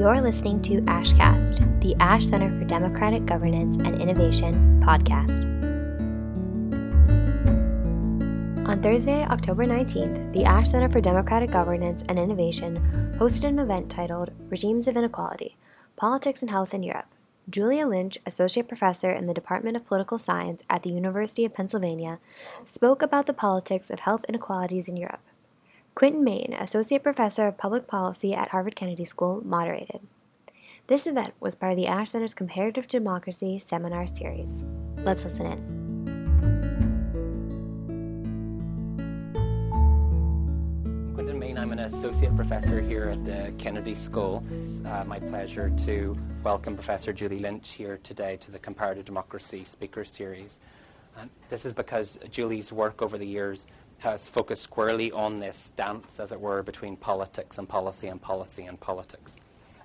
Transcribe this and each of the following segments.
You're listening to ASHcast, the ASH Center for Democratic Governance and Innovation podcast. On Thursday, October 19th, the ASH Center for Democratic Governance and Innovation hosted an event titled Regimes of Inequality Politics and Health in Europe. Julia Lynch, Associate Professor in the Department of Political Science at the University of Pennsylvania, spoke about the politics of health inequalities in Europe. Quinton Mayne, Associate Professor of Public Policy at Harvard Kennedy School, moderated. This event was part of the Ash Center's Comparative Democracy Seminar Series. Let's listen in. I'm an associate professor here at the Kennedy School. It's uh, my pleasure to welcome Professor Julie Lynch here today to the Comparative Democracy Speaker Series. And this is because Julie's work over the years has focused squarely on this dance, as it were, between politics and policy and policy and politics.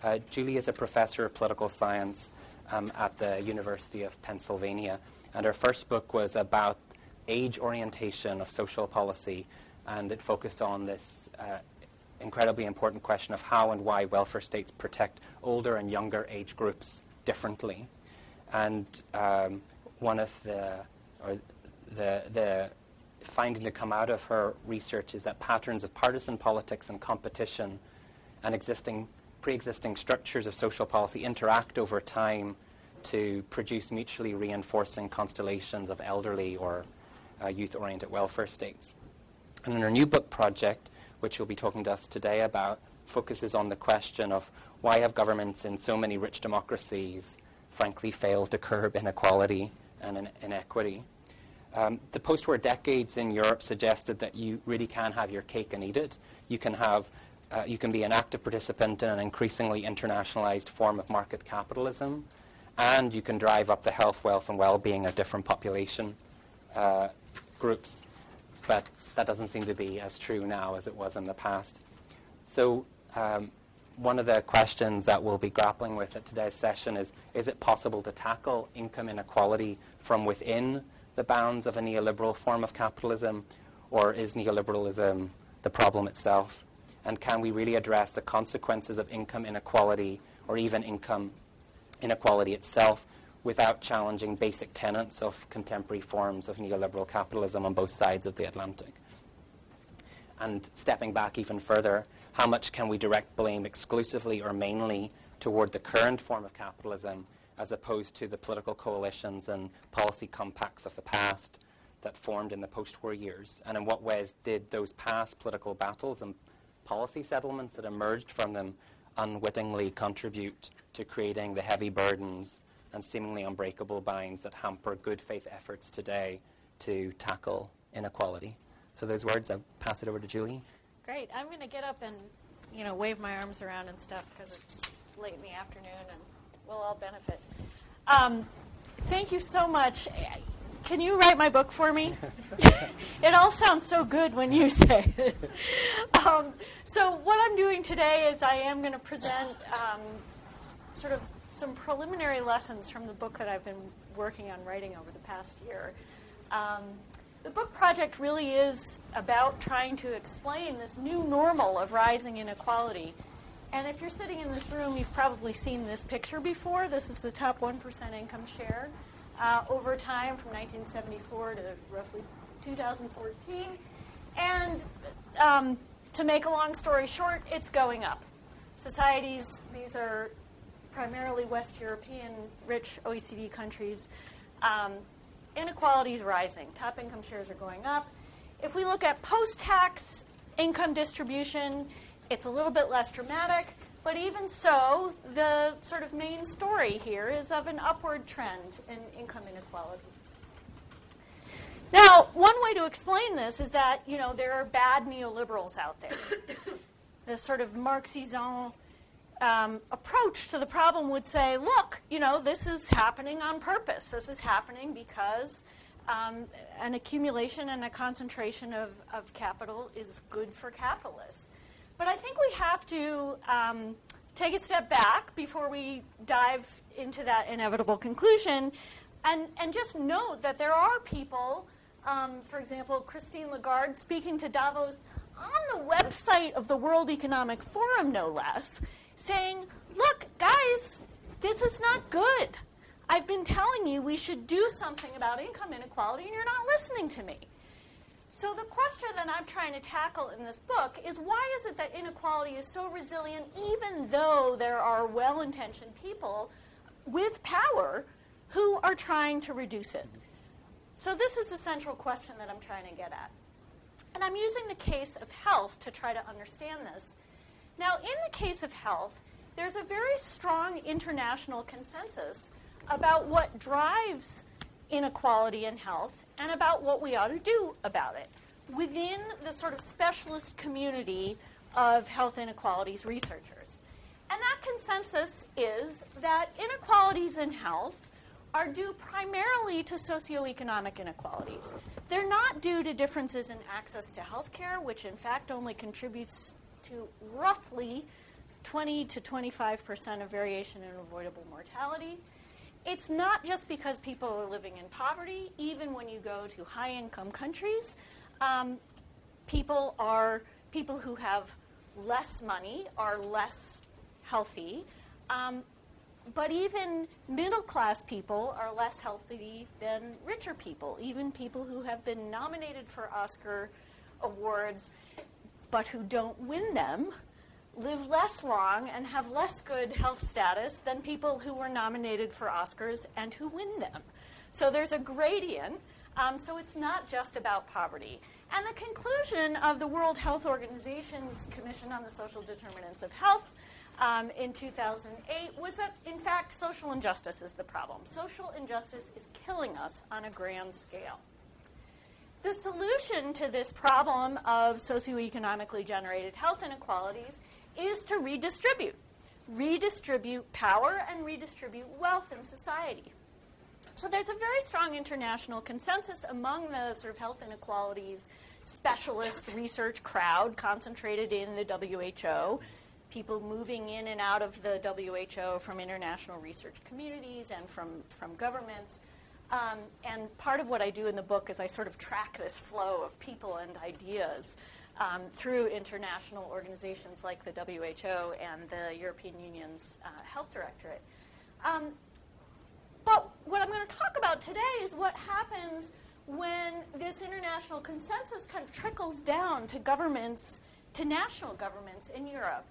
Uh, Julie is a professor of political science um, at the University of Pennsylvania, and her first book was about age orientation of social policy, and it focused on this uh, incredibly important question of how and why welfare states protect older and younger age groups differently. And um, one of the, or the, the finding to come out of her research is that patterns of partisan politics and competition and existing pre-existing structures of social policy interact over time to produce mutually reinforcing constellations of elderly or uh, youth-oriented welfare states. And in her new book project, which you'll be talking to us today about, focuses on the question of why have governments in so many rich democracies frankly failed to curb inequality and inequity. Um, the post-war decades in Europe suggested that you really can have your cake and eat it. You can have, uh, you can be an active participant in an increasingly internationalized form of market capitalism, and you can drive up the health, wealth, and well-being of different population uh, groups. But that doesn't seem to be as true now as it was in the past. So. Um, one of the questions that we'll be grappling with at today's session is Is it possible to tackle income inequality from within the bounds of a neoliberal form of capitalism, or is neoliberalism the problem itself? And can we really address the consequences of income inequality or even income inequality itself without challenging basic tenets of contemporary forms of neoliberal capitalism on both sides of the Atlantic? And stepping back even further, how much can we direct blame exclusively or mainly toward the current form of capitalism as opposed to the political coalitions and policy compacts of the past that formed in the post war years? And in what ways did those past political battles and policy settlements that emerged from them unwittingly contribute to creating the heavy burdens and seemingly unbreakable binds that hamper good faith efforts today to tackle inequality? So, those words, I'll pass it over to Julie. Great. I'm going to get up and you know wave my arms around and stuff because it's late in the afternoon and we'll all benefit. Um, thank you so much. Can you write my book for me? it all sounds so good when you say it. Um, so, what I'm doing today is I am going to present um, sort of some preliminary lessons from the book that I've been working on writing over the past year. Um, the book project really is about trying to explain this new normal of rising inequality and if you're sitting in this room, you've probably seen this picture before. This is the top 1% income share uh, over time from 1974 to roughly 2014. And um, to make a long story short, it's going up. Societies, these are primarily West European, rich OECD countries. Um, inequality is rising. Top income shares are going up. If we look at post tax income distribution, it's a little bit less dramatic, but even so, the sort of main story here is of an upward trend in income inequality. Now, one way to explain this is that, you know, there are bad neoliberals out there. this sort of Marxism um, approach to the problem would say, look, you know, this is happening on purpose. This is happening because um, an accumulation and a concentration of, of capital is good for capitalists. But I think we have to um, take a step back before we dive into that inevitable conclusion and, and just note that there are people, um, for example, Christine Lagarde speaking to Davos on the website of the World Economic Forum, no less, saying, look, guys, this is not good. I've been telling you we should do something about income inequality, and you're not listening to me. So, the question that I'm trying to tackle in this book is why is it that inequality is so resilient, even though there are well intentioned people with power who are trying to reduce it? So, this is the central question that I'm trying to get at. And I'm using the case of health to try to understand this. Now, in the case of health, there's a very strong international consensus about what drives inequality in health and about what we ought to do about it within the sort of specialist community of health inequalities researchers. And that consensus is that inequalities in health are due primarily to socioeconomic inequalities. They're not due to differences in access to health care, which in fact only contributes to roughly 20 to 25 percent of variation in avoidable mortality. It's not just because people are living in poverty, even when you go to high income countries. Um, people are people who have less money are less healthy. Um, but even middle class people are less healthy than richer people, even people who have been nominated for Oscar awards but who don't win them live less long and have less good health status than people who were nominated for Oscars and who win them. So there's a gradient. Um, so it's not just about poverty. And the conclusion of the World Health Organization's Commission on the Social Determinants of Health um, in 2008 was that, in fact, social injustice is the problem. Social injustice is killing us on a grand scale. The solution to this problem of socioeconomically generated health inequalities is to redistribute. Redistribute power and redistribute wealth in society. So there's a very strong international consensus among the sort of health inequalities specialist research crowd concentrated in the WHO, people moving in and out of the WHO from international research communities and from, from governments. Um, and part of what I do in the book is I sort of track this flow of people and ideas um, through international organizations like the WHO and the European Union's uh, Health Directorate. Um, but what I'm going to talk about today is what happens when this international consensus kind of trickles down to governments, to national governments in Europe.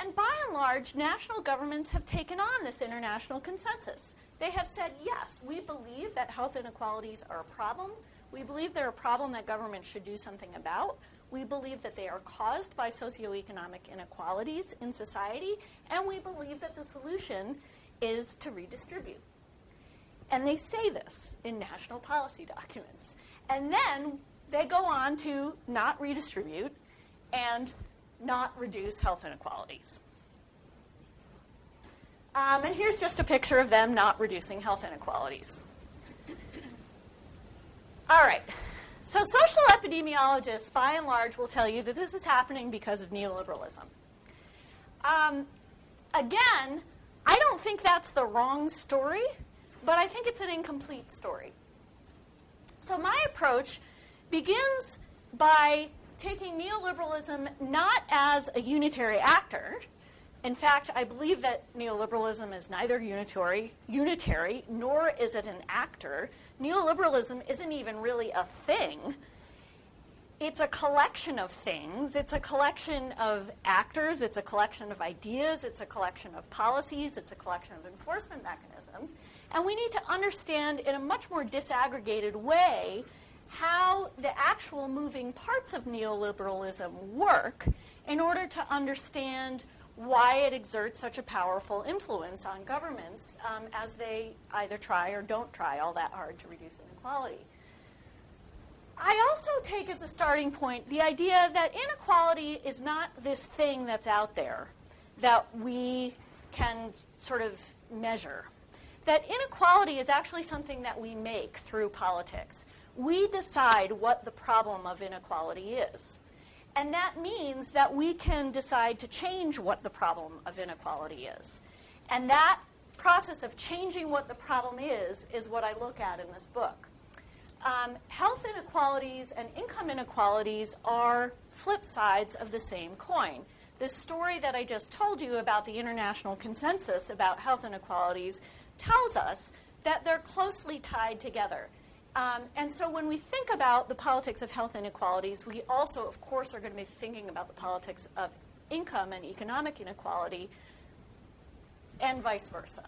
And by and large, national governments have taken on this international consensus. They have said, yes, we believe that health inequalities are a problem. We believe they're a problem that governments should do something about. We believe that they are caused by socioeconomic inequalities in society, and we believe that the solution is to redistribute. And they say this in national policy documents. And then they go on to not redistribute and not reduce health inequalities. Um, and here's just a picture of them not reducing health inequalities. All right. So, social epidemiologists, by and large, will tell you that this is happening because of neoliberalism. Um, again, I don't think that's the wrong story, but I think it's an incomplete story. So, my approach begins by taking neoliberalism not as a unitary actor. In fact, I believe that neoliberalism is neither unitary, unitary nor is it an actor neoliberalism isn't even really a thing. It's a collection of things. It's a collection of actors. It's a collection of ideas. It's a collection of policies. It's a collection of enforcement mechanisms. And we need to understand in a much more disaggregated way how the actual moving parts of neoliberalism work in order to understand why it exerts such a powerful influence on governments um, as they either try or don't try all that hard to reduce inequality. I also take as a starting point the idea that inequality is not this thing that's out there that we can sort of measure. That inequality is actually something that we make through politics. We decide what the problem of inequality is. And that means that we can decide to change what the problem of inequality is. And that process of changing what the problem is is what I look at in this book. Um, health inequalities and income inequalities are flip sides of the same coin. this story that I just told you about the international consensus about health inequalities tells us that they're closely tied together. Um, and so when we think about the politics of health inequalities, we also, of course, are going to be thinking about the politics of income and economic inequality, and vice versa.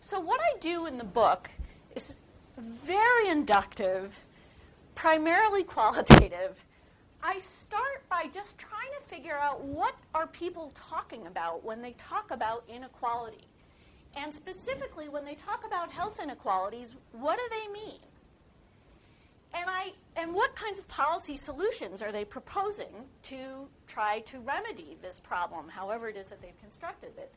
So, what I do in the book is very inductive, primarily qualitative. I start by just trying to figure out what are people talking about when they talk about inequality. And specifically, when they talk about health inequalities, what do they mean? And, I, and what kinds of policy solutions are they proposing to try to remedy this problem, however it is that they've constructed it?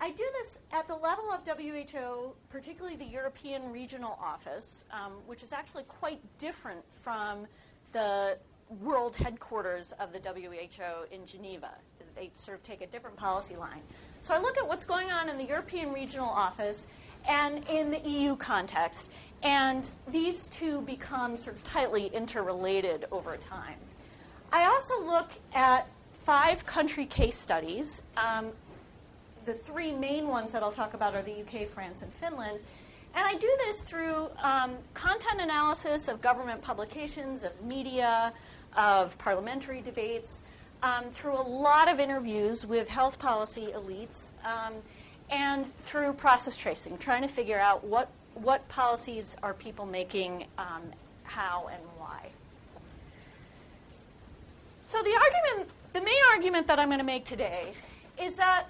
I do this at the level of WHO, particularly the European Regional Office, um, which is actually quite different from the world headquarters of the WHO in Geneva. They sort of take a different policy line. So I look at what's going on in the European Regional Office and in the EU context, and these two become sort of tightly interrelated over time. I also look at five country case studies. Um, the three main ones that I'll talk about are the UK, France, and Finland. And I do this through um, content analysis of government publications, of media, of parliamentary debates, um, through a lot of interviews with health policy elites, um, and through process tracing, trying to figure out what, what policies are people making, um, how, and why. So the argument, the main argument that I'm going to make today is that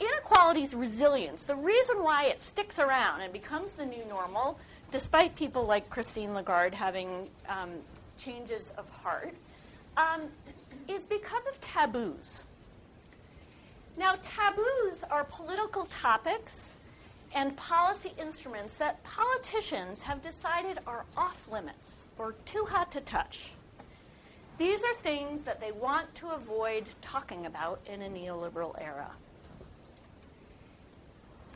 inequality's resilience, the reason why it sticks around and becomes the new normal, despite people like Christine Lagarde having um, changes of heart, um, is because of taboos. Now, taboos are political topics and policy instruments that politicians have decided are off limits or too hot to touch. These are things that they want to avoid talking about in a neoliberal era.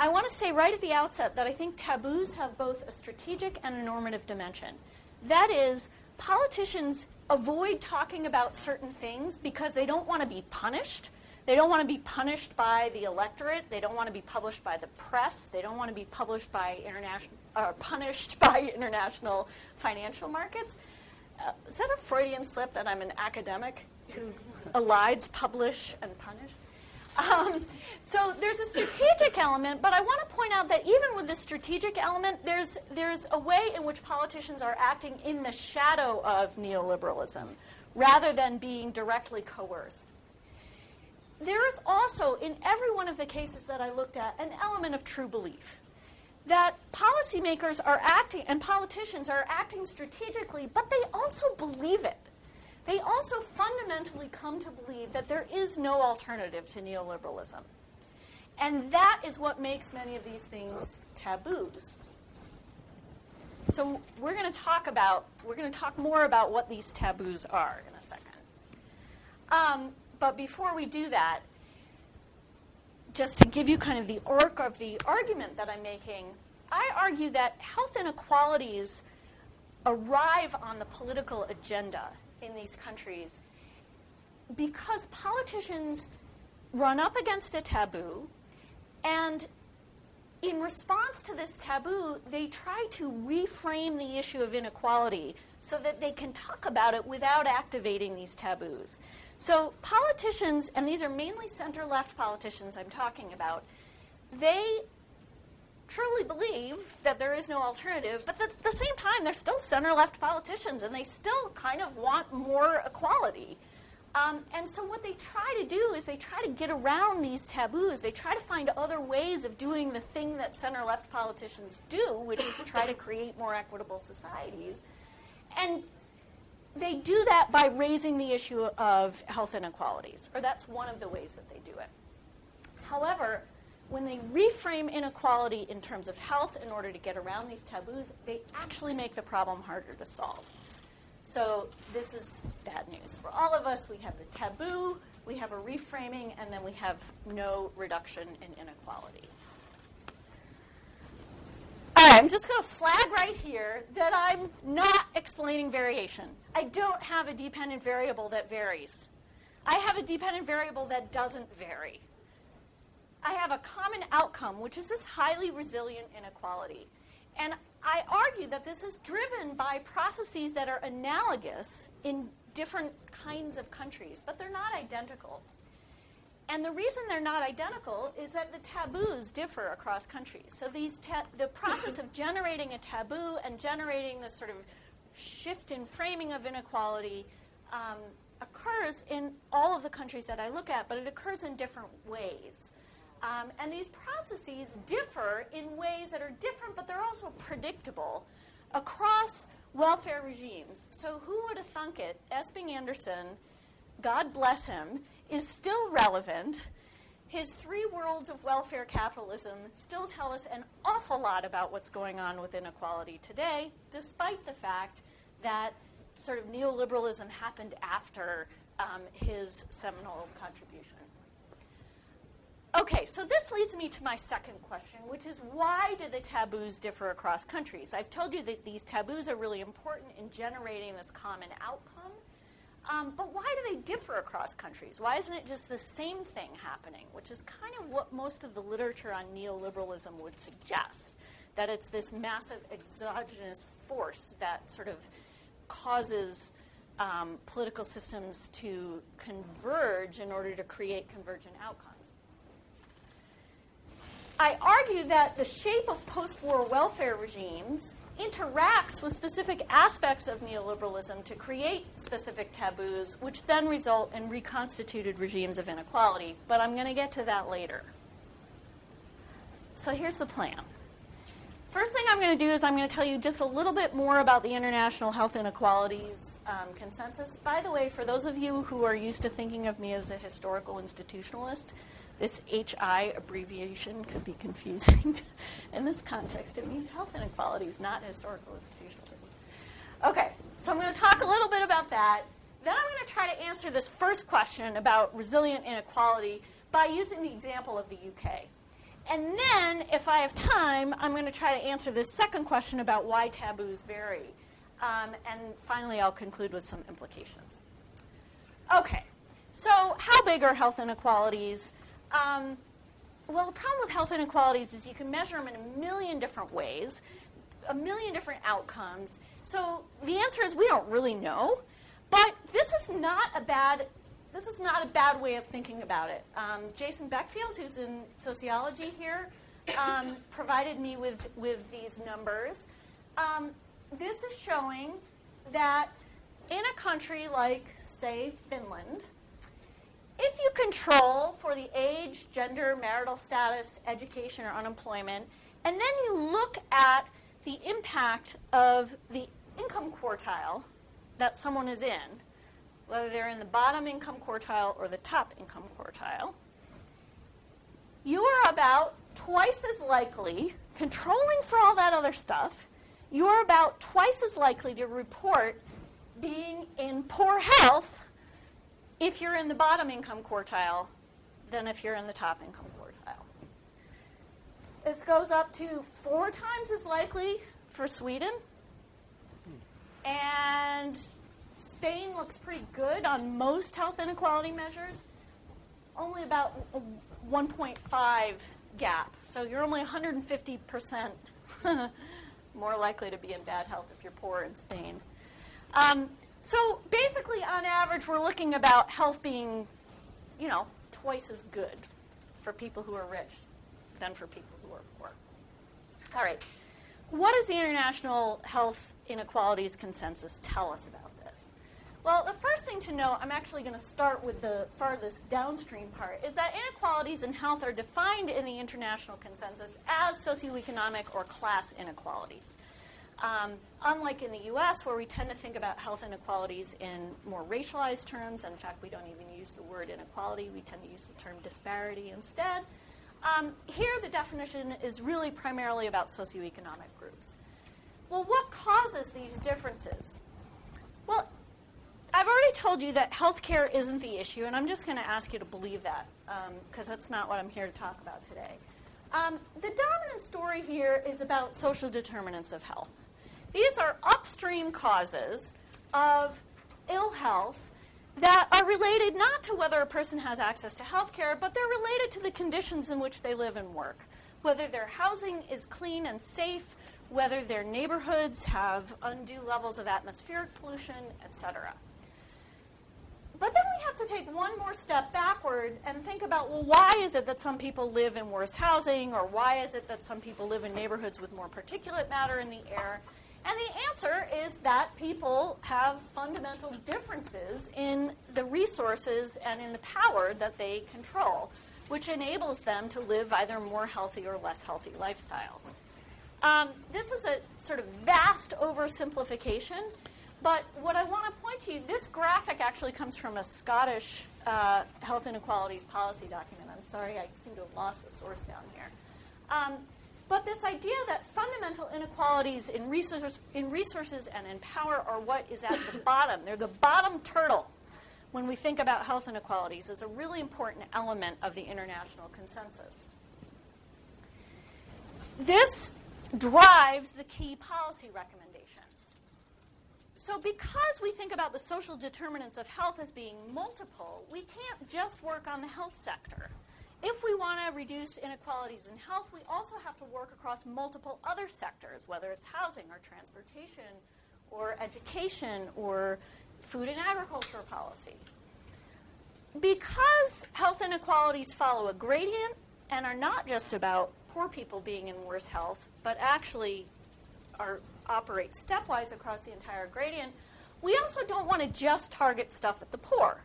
I want to say right at the outset that I think taboos have both a strategic and a normative dimension. That is, politicians avoid talking about certain things because they don't want to be punished. They don't want to be punished by the electorate. They don't want to be published by the press. They don't want to be published by international, uh, punished by international financial markets. Uh, is that a Freudian slip that I'm an academic who elides publish and punish? Um, so there's a strategic element, but I want to point out that even with the strategic element, there's, there's a way in which politicians are acting in the shadow of neoliberalism rather than being directly coerced. There is also, in every one of the cases that I looked at, an element of true belief that policymakers are acting and politicians are acting strategically, but they also believe it they also fundamentally come to believe that there is no alternative to neoliberalism. And that is what makes many of these things taboos. So we're going to talk about, we're going to talk more about what these taboos are in a second. Um, but before we do that, just to give you kind of the arc of the argument that I'm making, I argue that health inequalities arrive on the political agenda in these countries because politicians run up against a taboo and in response to this taboo, they try to reframe the issue of inequality so that they can talk about it without activating these taboos. So, politicians, and these are mainly center left politicians I'm talking about, they truly believe that there is no alternative, but at the same time, they're still center left politicians and they still kind of want more equality. Um, and so, what they try to do is they try to get around these taboos. They try to find other ways of doing the thing that center left politicians do, which is try to create more equitable societies. And they do that by raising the issue of health inequalities, or that's one of the ways that they do it. However, when they reframe inequality in terms of health in order to get around these taboos, they actually make the problem harder to solve. So this is bad news. For all of us, we have the taboo, we have a reframing, and then we have no reduction in inequality. All right, I'm just going to flag right here that I'm not explaining variation. I don't have a dependent variable that varies. I have a dependent variable that doesn't vary. I have a common outcome, which is this highly resilient inequality. And I argue that this is driven by processes that are analogous in different kinds of countries, but they're not identical. And the reason they're not identical is that the taboos differ across countries. So these ta- the process of generating a taboo and generating this sort of shift in framing of inequality um, occurs in all of the countries that I look at, but it occurs in different ways. Um, and these processes differ in ways that are different, but they're also predictable across welfare regimes. So who would have thunk it? Esping-Andersen, God bless him, is still relevant. His three worlds of welfare capitalism still tell us an awful lot about what's going on with inequality today, despite the fact that sort of neoliberalism happened after um, his seminal contribution. Okay, so this leads me to my second question, which is why do the taboos differ across countries? I've told you that these taboos are really important in generating this common outcome. Um, but why do they differ across countries? Why isn't it just the same thing happening? Which is kind of what most of the literature on neoliberalism would suggest that it's this massive exogenous force that sort of causes um, political systems to converge in order to create convergent outcomes. I argue that the shape of post war welfare regimes interacts with specific aspects of neoliberalism to create specific taboos, which then result in reconstituted regimes of inequality. But I'm going to get to that later. So here's the plan. First thing I'm going to do is I'm going to tell you just a little bit more about the International Health Inequalities um, Consensus. By the way, for those of you who are used to thinking of me as a historical institutionalist, this HI abbreviation could be confusing. In this context, it means health inequalities, not historical institutionalism. Okay, so I'm going to talk a little bit about that. Then I'm going to try to answer this first question about resilient inequality by using the example of the UK. And then, if I have time, I'm going to try to answer this second question about why taboos vary. Um, and finally, I'll conclude with some implications. Okay, so how big are health inequalities? Um, well, the problem with health inequalities is you can measure them in a million different ways, a million different outcomes. So the answer is we don't really know. But this is not a bad this is not a bad way of thinking about it. Um, Jason Beckfield, who's in sociology here, um, provided me with, with these numbers. Um, this is showing that in a country like, say, Finland, if you control for the age, gender, marital status, education, or unemployment, and then you look at the impact of the income quartile that someone is in, whether they're in the bottom income quartile or the top income quartile, you are about twice as likely, controlling for all that other stuff, you are about twice as likely to report being in poor health if you're in the bottom income quartile than if you're in the top income quartile. This goes up to four times as likely for Sweden. And Spain looks pretty good on most health inequality measures. Only about 1.5 gap. So you're only 150% more likely to be in bad health if you're poor in Spain. Um, so basically, on average, we're looking about health being, you know, twice as good for people who are rich than for people who are poor. All right. What does the International Health Inequalities Consensus tell us about this? Well, the first thing to know, I'm actually going to start with the farthest downstream part, is that inequalities in health are defined in the international consensus as socioeconomic or class inequalities. Um, unlike in the US, where we tend to think about health inequalities in more racialized terms, and in fact, we don't even use the word inequality, we tend to use the term disparity instead. Um, here, the definition is really primarily about socioeconomic groups. Well, what causes these differences? Well, I've already told you that healthcare isn't the issue, and I'm just going to ask you to believe that because um, that's not what I'm here to talk about today. Um, the dominant story here is about social determinants of health. These are upstream causes of ill health that are related not to whether a person has access to health care, but they're related to the conditions in which they live and work. Whether their housing is clean and safe, whether their neighborhoods have undue levels of atmospheric pollution, etc. But then we have to take one more step backward and think about well, why is it that some people live in worse housing, or why is it that some people live in neighborhoods with more particulate matter in the air? And the answer is that people have fundamental differences in the resources and in the power that they control, which enables them to live either more healthy or less healthy lifestyles. Um, this is a sort of vast oversimplification, but what I want to point to you, this graphic actually comes from a Scottish uh, health inequalities policy document. I'm sorry, I seem to have lost the source down here. Um, but this idea that fundamental inequalities in, resource, in resources and in power are what is at the bottom, they're the bottom turtle when we think about health inequalities, is a really important element of the international consensus. This drives the key policy recommendations. So, because we think about the social determinants of health as being multiple, we can't just work on the health sector. If we want to reduce inequalities in health, we also have to work across multiple other sectors, whether it's housing or transportation or education or food and agriculture policy. Because health inequalities follow a gradient and are not just about poor people being in worse health, but actually are, operate stepwise across the entire gradient, we also don't want to just target stuff at the poor.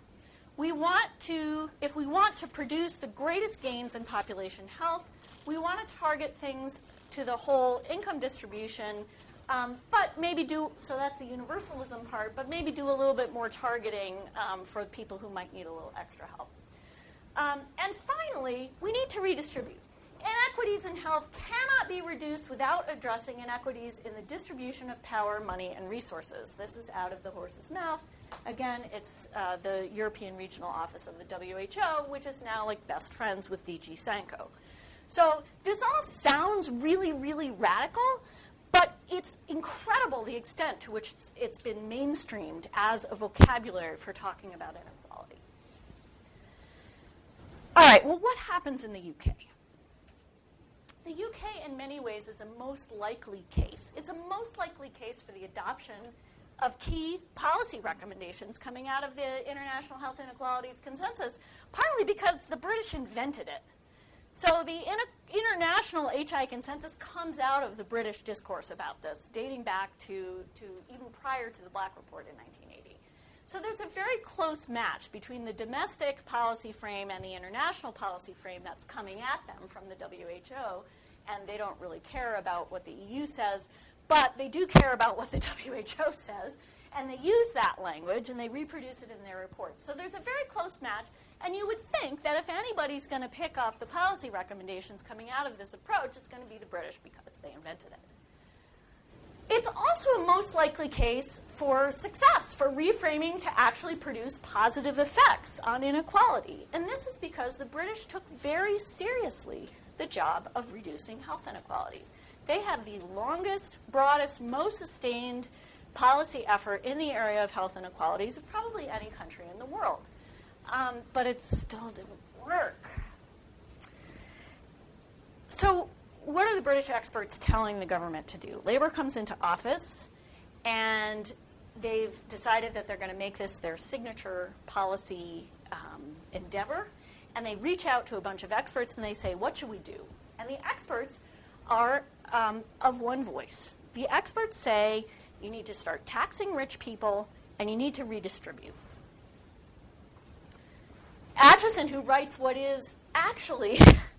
We want to, if we want to produce the greatest gains in population health, we want to target things to the whole income distribution, um, but maybe do, so that's the universalism part, but maybe do a little bit more targeting um, for people who might need a little extra help. Um, and finally, we need to redistribute. Inequities in health cannot be reduced without addressing inequities in the distribution of power, money, and resources. This is out of the horse's mouth. Again, it's uh, the European Regional Office of the WHO, which is now like best friends with DG SANCO. So this all sounds really, really radical, but it's incredible the extent to which it's, it's been mainstreamed as a vocabulary for talking about inequality. All right, well, what happens in the UK? The UK, in many ways, is a most likely case. It's a most likely case for the adoption of key policy recommendations coming out of the International Health Inequalities Consensus, partly because the British invented it. So the in- international HI consensus comes out of the British discourse about this, dating back to, to even prior to the Black Report in 1980. So there's a very close match between the domestic policy frame and the international policy frame that's coming at them from the WHO, and they don't really care about what the EU says, but they do care about what the WHO says, and they use that language and they reproduce it in their reports. So there's a very close match, and you would think that if anybody's going to pick up the policy recommendations coming out of this approach, it's going to be the British because they invented it. It's also a most likely case for success, for reframing to actually produce positive effects on inequality. And this is because the British took very seriously the job of reducing health inequalities. They have the longest, broadest, most sustained policy effort in the area of health inequalities of probably any country in the world. Um, but it still didn't work. So, what are the British experts telling the government to do? Labour comes into office and they've decided that they're going to make this their signature policy um, endeavor. And they reach out to a bunch of experts and they say, What should we do? And the experts are um, of one voice. The experts say you need to start taxing rich people and you need to redistribute. Acheson, who writes what is actually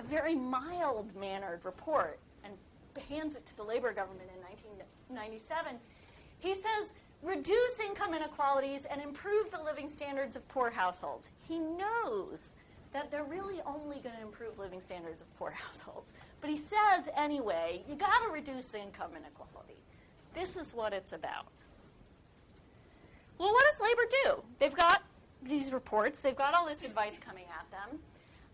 a very mild mannered report and hands it to the Labour government in 1997. He says, reduce income inequalities and improve the living standards of poor households. He knows that they're really only going to improve living standards of poor households. But he says, anyway, you got to reduce income inequality. This is what it's about. Well, what does labor do? They've got these reports, they've got all this advice coming at them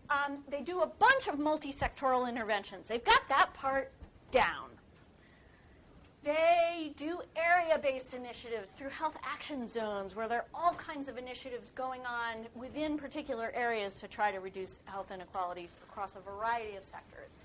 um, they do a bunch of multi-sectoral interventions. They've got that part down. They do area based initiatives through health action zones where there are all kinds of initiatives going on within particular areas to try to reduce health inequalities across a variety of sectors.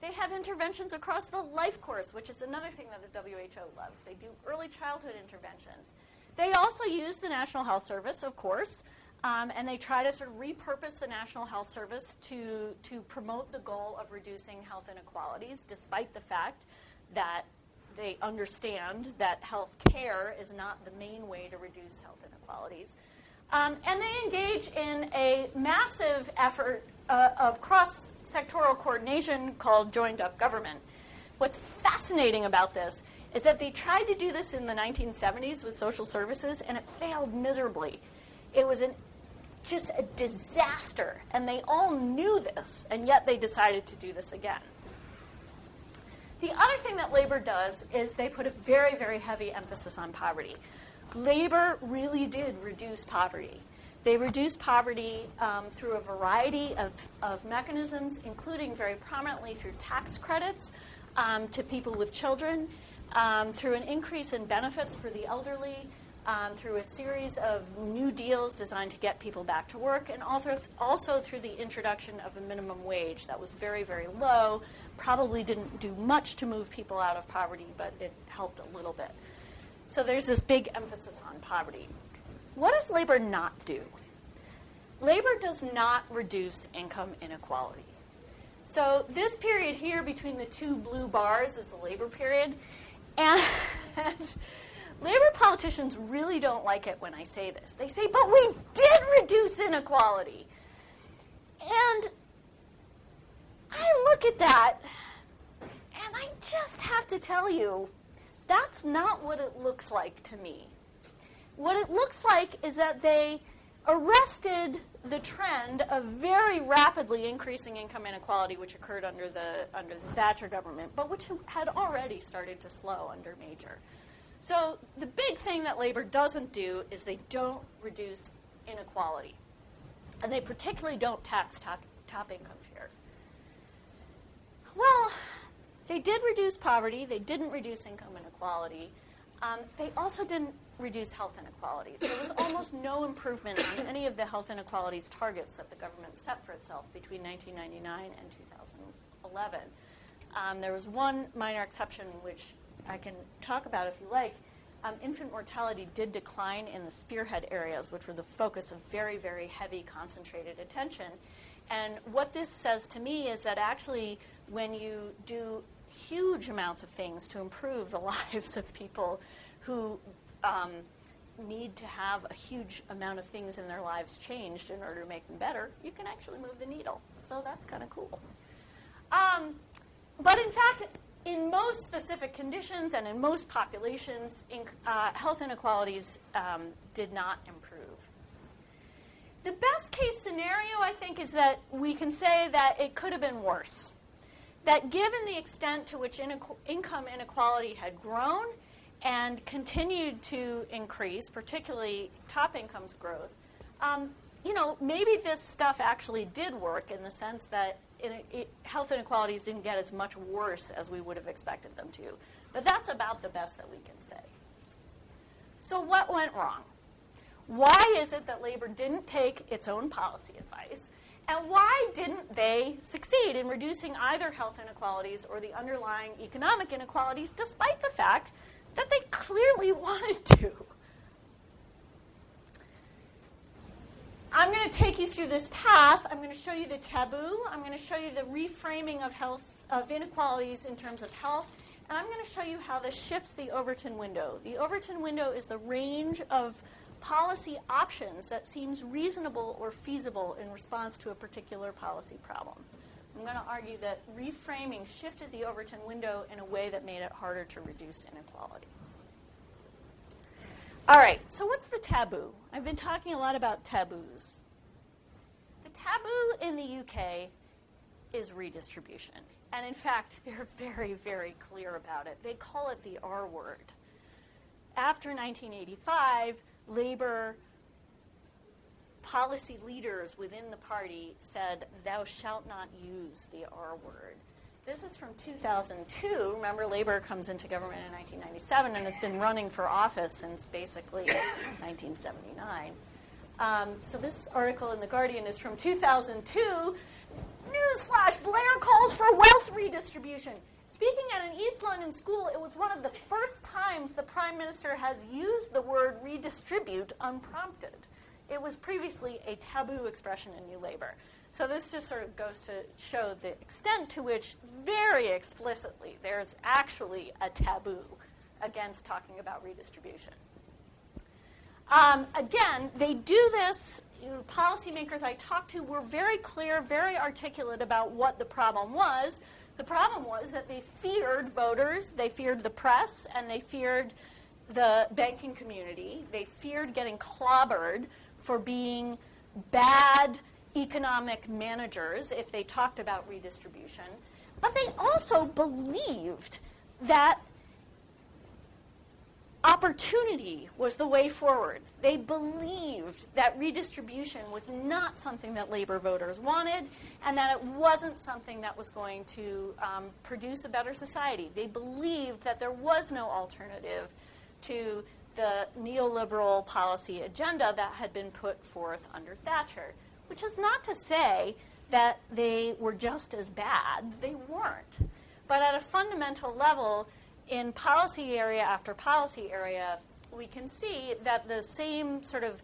They have interventions across the life course, which is another thing that the WHO loves. They do early childhood interventions. They also use the National Health Service, of course, um, and they try to sort of repurpose the National Health Service to, to promote the goal of reducing health inequalities, despite the fact that they understand that health care is not the main way to reduce health inequalities. Um, and they engage in a massive effort uh, of cross sectoral coordination called joined up government. What's fascinating about this is that they tried to do this in the 1970s with social services and it failed miserably. It was an, just a disaster, and they all knew this, and yet they decided to do this again. The other thing that labor does is they put a very, very heavy emphasis on poverty. Labor really did reduce poverty. They reduced poverty um, through a variety of, of mechanisms, including very prominently through tax credits um, to people with children, um, through an increase in benefits for the elderly, um, through a series of new deals designed to get people back to work, and also, also through the introduction of a minimum wage that was very, very low, probably didn't do much to move people out of poverty, but it helped a little bit. So there's this big emphasis on poverty. What does labor not do? Labor does not reduce income inequality. So this period here between the two blue bars is the labor period. And labor politicians really don't like it when I say this. They say, but we did reduce inequality. And I look at that and I just have to tell you, that's not what it looks like to me. What it looks like is that they arrested the trend of very rapidly increasing income inequality, which occurred under the under the Thatcher government, but which had already started to slow under Major. So the big thing that labor doesn't do is they don't reduce inequality, and they particularly don't tax top, top income shares. Well, they did reduce poverty. They didn't reduce income inequality. Um, they also didn't reduce health inequalities. There was almost no improvement on any of the health inequalities targets that the government set for itself between 1999 and 2011. Um, there was one minor exception, which I can talk about if you like. Um, infant mortality did decline in the spearhead areas, which were the focus of very, very heavy concentrated attention. And what this says to me is that actually, when you do huge amounts of things to improve the lives of people who um, need to have a huge amount of things in their lives changed in order to make them better, you can actually move the needle. So that's kind of cool. Um, but in fact, in most specific conditions and in most populations, uh, health inequalities um, did not improve. The best case scenario, I think, is that we can say that it could have been worse. That given the extent to which inequ- income inequality had grown, and continued to increase, particularly top incomes growth, um, you know, maybe this stuff actually did work in the sense that it, health inequalities didn't get as much worse as we would have expected them to. But that's about the best that we can say. So, what went wrong? Why is it that labor didn't take its own policy advice? And why didn't they succeed in reducing either health inequalities or the underlying economic inequalities, despite the fact that they clearly wanted to. I'm going to take you through this path. I'm going to show you the taboo. I'm going to show you the reframing of health of inequalities in terms of health. And I'm going to show you how this shifts the Overton window. The Overton window is the range of policy options that seems reasonable or feasible in response to a particular policy problem. I'm going to argue that reframing shifted the Overton window in a way that made it harder to reduce inequality. All right, so what's the taboo? I've been talking a lot about taboos. The taboo in the UK is redistribution. And in fact, they're very, very clear about it. They call it the R word. After 1985, Labour policy leaders within the party said, Thou shalt not use the R word. This is from 2002. Remember, Labor comes into government in 1997 and has been running for office since basically 1979. Um, so this article in The Guardian is from 2002. Newsflash Blair calls for wealth redistribution. Speaking at an East London school, it was one of the first times the Prime Minister has used the word redistribute unprompted. It was previously a taboo expression in New Labour. So this just sort of goes to show the extent to which, very explicitly, there's actually a taboo against talking about redistribution. Um, again, they do this. You know, policymakers I talked to were very clear, very articulate about what the problem was. The problem was that they feared voters, they feared the press, and they feared the banking community. They feared getting clobbered for being bad economic managers if they talked about redistribution, but they also believed that opportunity was the way forward. They believed that redistribution was not something that labor voters wanted and that it wasn't something that was going to um, produce a better society. They believed that there was no alternative to the neoliberal policy agenda that had been put forth under Thatcher which is not to say that they were just as bad. They weren't. But at a fundamental level, in policy area after policy area, we can see that the same sort of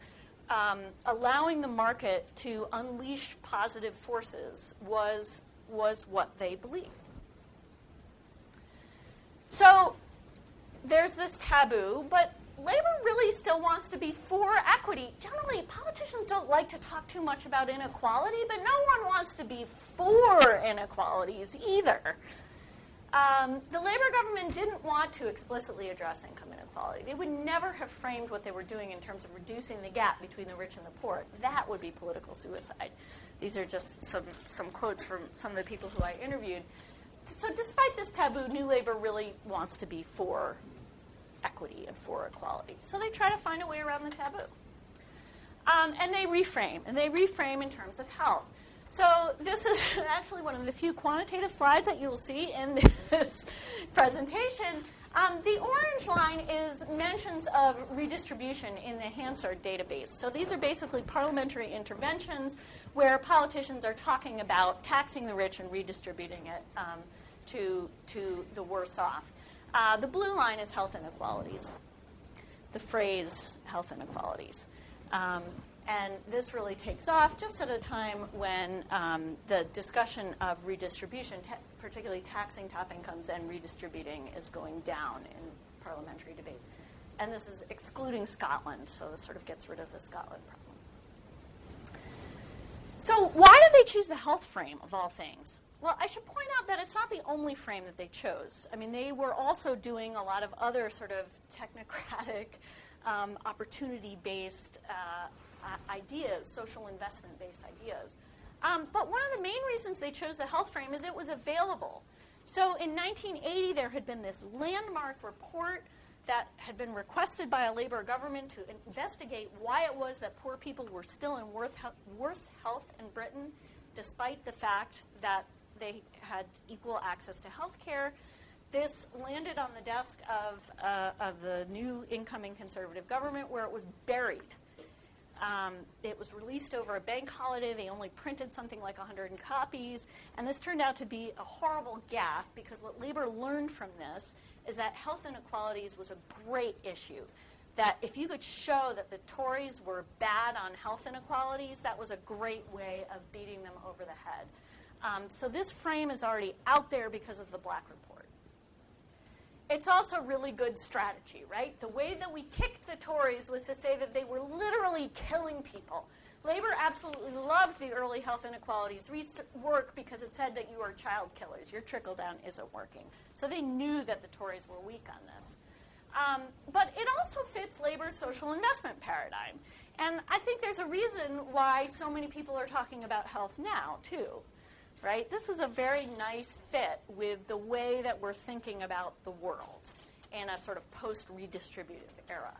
um, allowing the market to unleash positive forces was, was what they believed. So there's this taboo, but labor really still wants to be for equity. Generally, politicians don't like to talk too much about inequality, but no one wants to be for inequalities either. Um, the Labor government didn't want to explicitly address income inequality. They would never have framed what they were doing in terms of reducing the gap between the rich and the poor. That would be political suicide. These are just some, some quotes from some of the people who I interviewed. So, despite this taboo, New Labor really wants to be for equity and for equality. So they try to find a way around the taboo. Um, and they reframe, and they reframe in terms of health. So this is actually one of the few quantitative slides that you will see in this presentation. Um, the orange line is mentions of redistribution in the Hansard database. So these are basically parliamentary interventions where politicians are talking about taxing the rich and redistributing it um, to, to the worse off. Uh, the blue line is health inequalities, the phrase health inequalities. Um, and this really takes off just at a time when um, the discussion of redistribution, particularly taxing top incomes and redistributing, is going down in parliamentary debates. And this is excluding Scotland, so this sort of gets rid of the Scotland problem. So, why did they choose the health frame of all things? Well, I should point out that it's not the only frame that they chose. I mean, they were also doing a lot of other sort of technocratic, um, opportunity based uh, ideas, social investment based ideas. Um, but one of the main reasons they chose the health frame is it was available. So in 1980, there had been this landmark report that had been requested by a labor government to investigate why it was that poor people were still in worse health in Britain, despite the fact that they had equal access to health care. This landed on the desk of, uh, of the new incoming conservative government where it was buried. Um, it was released over a bank holiday. They only printed something like 100 copies. And this turned out to be a horrible gaffe because what Labor learned from this is that health inequalities was a great issue. That if you could show that the Tories were bad on health inequalities, that was a great way of beating them over the head. Um, so this frame is already out there because of the Black Report. It's also really good strategy, right? The way that we kicked the Tories was to say that they were literally killing people. Labor absolutely loved the early health inequalities work because it said that you are child killers. Your trickle down isn't working. So they knew that the Tories were weak on this. Um, but it also fits Labor's social investment paradigm. And I think there's a reason why so many people are talking about health now, too right? This is a very nice fit with the way that we're thinking about the world in a sort of post redistributive era.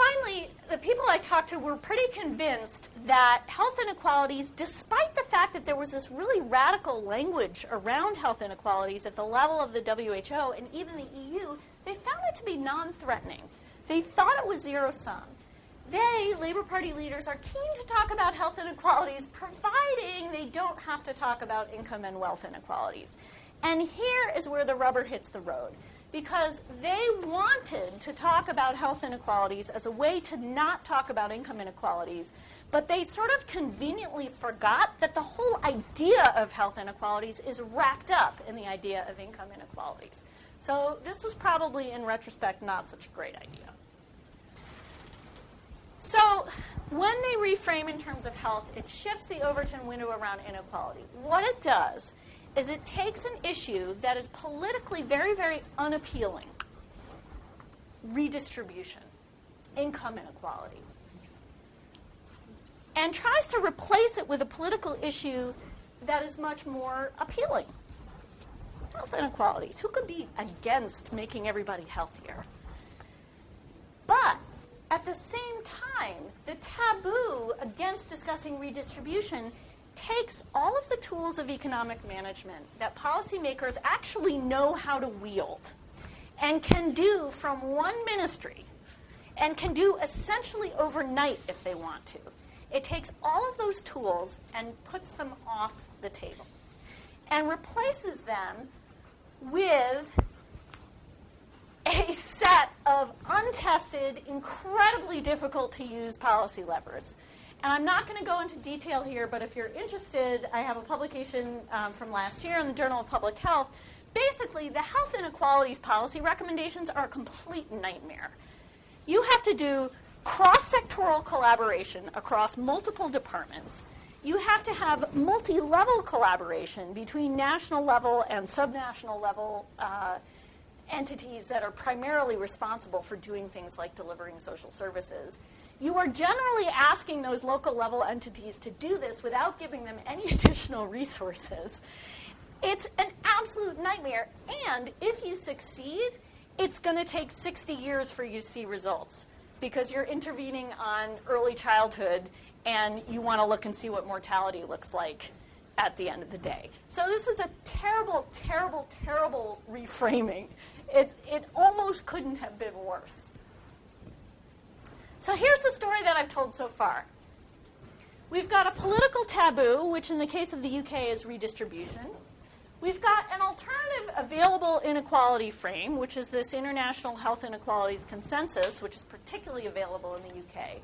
finally, the people I talked to were pretty convinced that health inequalities, despite the fact that there was this really radical language around health inequalities at the level of the WHO and even the EU, they found it to be non threatening. They thought it was zero sum. They, Labor Party leaders, are keen to talk about health inequalities, providing they don't have to talk about income and wealth inequalities. And here is where the rubber hits the road because they wanted to talk about health inequalities as a way to not talk about income inequalities, but they sort of conveniently forgot that the whole idea of health inequalities is wrapped up in the idea of income inequalities. So this was probably, in retrospect, not such a great idea. So when they reframe in terms of health, it shifts the Overton window around inequality. What it does is it takes an issue that is politically very, very unappealing redistribution, income inequality and tries to replace it with a political issue that is much more appealing. Health inequalities. Who could be against making everybody healthier? But at the same time, the taboo against discussing redistribution takes all of the tools of economic management that policymakers actually know how to wield and can do from one ministry and can do essentially overnight if they want to. It takes all of those tools and puts them off the table and replaces them with a set of untested, incredibly difficult to use policy levers and I'm not going to go into detail here, but if you're interested, I have a publication um, from last year in the Journal of Public Health. Basically, the health inequalities policy recommendations are a complete nightmare. You have to do cross sectoral collaboration across multiple departments. You have to have multi level collaboration between national level and subnational level uh, entities that are primarily responsible for doing things like delivering social services you are generally asking those local level entities to do this without giving them any additional resources. It's an absolute nightmare. And if you succeed, it's going to take 60 years for you to see results because you're intervening on early childhood and you want to look and see what mortality looks like at the end of the day. So this is a terrible, terrible, terrible reframing. It, it almost couldn't have been worse. So here's the story that I've told so far. We've got a political taboo, which in the case of the UK is redistribution. We've got an alternative available inequality frame, which is this International Health Inequalities Consensus, which is particularly available in the UK.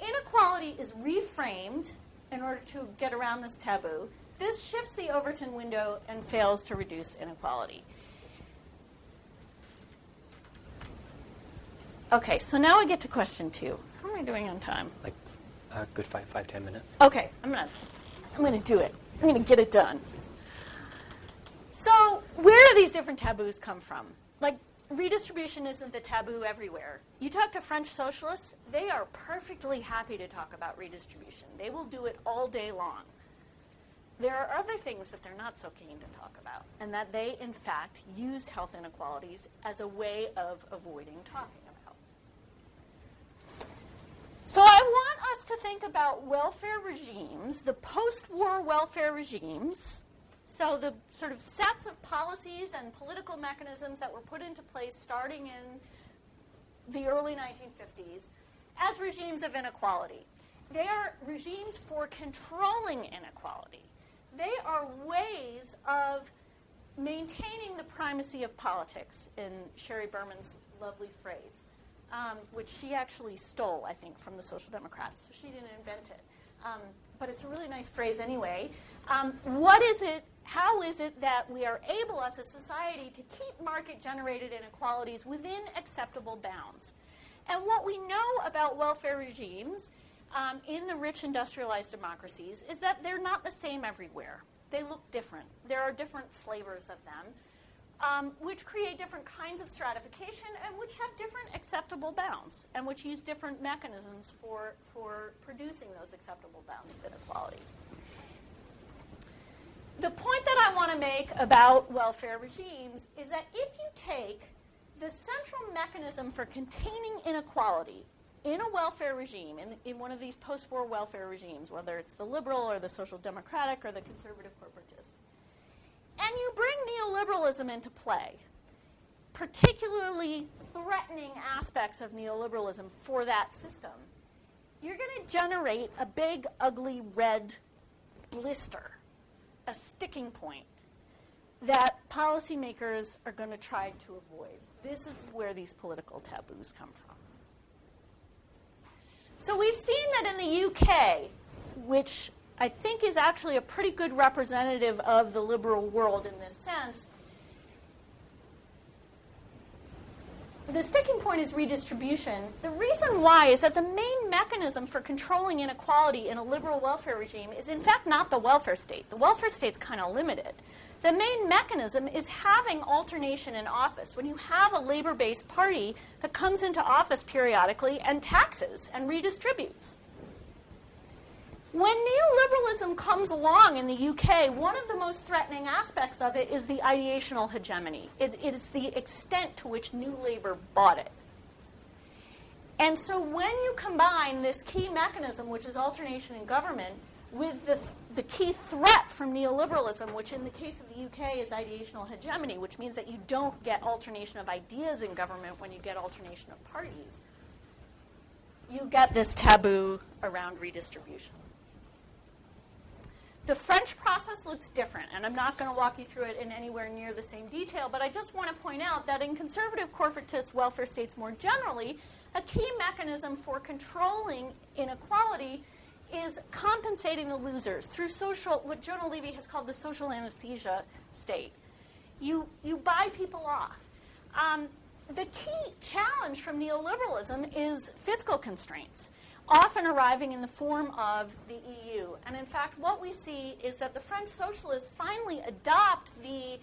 Inequality is reframed in order to get around this taboo. This shifts the Overton window and fails to reduce inequality. Okay, so now we get to question two. How am I doing on time? Like a uh, good five, five, ten minutes. Okay, I'm gonna, I'm gonna do it. I'm gonna get it done. So, where do these different taboos come from? Like, redistribution isn't the taboo everywhere. You talk to French socialists, they are perfectly happy to talk about redistribution. They will do it all day long. There are other things that they're not so keen to talk about, and that they, in fact, use health inequalities as a way of avoiding talking. So I want us to think about welfare regimes, the post war welfare regimes. So the sort of sets of policies and political mechanisms that were put into place starting in the early 1950s as regimes of inequality. They are regimes for controlling inequality. They are ways of maintaining the primacy of politics, in Sheri Berman's lovely phrase um, which she actually stole, I think, from the Social Democrats. So she didn't invent it. Um, but it's a really nice phrase anyway. Um, what is it, how is it that we are able as a society to keep market generated inequalities within acceptable bounds? And what we know about welfare regimes um, in the rich industrialized democracies is that they're not the same everywhere. They look different. There are different flavors of them um, which create different kinds of stratification and which have different acceptable bounds and which use different mechanisms for, for producing those acceptable bounds of inequality. The point that I want to make about welfare regimes is that if you take the central mechanism for containing inequality in a welfare regime, in, in one of these post war welfare regimes, whether it's the liberal or the social democratic or the conservative corporatist, and you bring neoliberalism into play, particularly threatening aspects of neoliberalism for that system, you're going to generate a big, ugly red blister, a sticking point that policymakers are going to try to avoid. This is where these political taboos come from. So we've seen that in the UK, which I think is actually a pretty good representative of the liberal world in this sense. The sticking point is redistribution. The reason why is that the main mechanism for controlling inequality in a liberal welfare regime is, in fact, not the welfare state. The welfare state's kind of limited. The main mechanism is having alternation in office. When you have a labor based party that comes into office periodically and taxes and redistributes. When neoliberalism comes along in the UK, one of the most threatening aspects of it is the ideational hegemony. it, is the extent to which New Labour bought it. And so when you combine this key mechanism, which is alternation in government, with the, the key threat from neoliberalism, which in the case of the UK is ideational hegemony, which means that you don't get alternation of ideas in government when you get alternation of parties, you get this taboo around redistribution. The French process looks different, and I'm not going to walk you through it in anywhere near the same detail, but I just want to point out that in conservative corporatist welfare states more generally, a key mechanism for controlling inequality is compensating the losers through social, what Jonah Levy has called the social anesthesia state. You, you buy people off. Um, the key challenge from neoliberalism is fiscal constraints often arriving in the form of the EU. And in fact, what we see is that the French socialists finally adopt the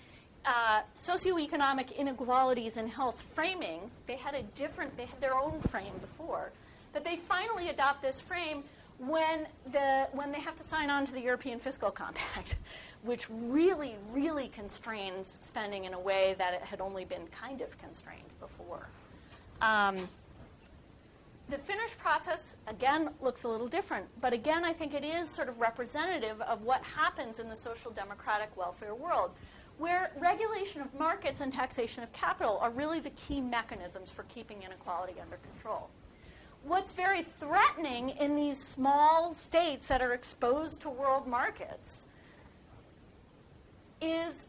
uh, socioeconomic inequalities in health framing. They had a different, they had their own frame before, but they finally adopt this frame when, the, when they have to sign on to the European Fiscal Compact, which really, really constrains spending in a way that it had only been kind of constrained before. Um, the Finnish process, again, looks a little different. But again, I think it is sort of representative of what happens in the social democratic welfare world, where regulation of markets and taxation of capital are really the key mechanisms for keeping inequality under control. What's very threatening in these small states that are exposed to world markets is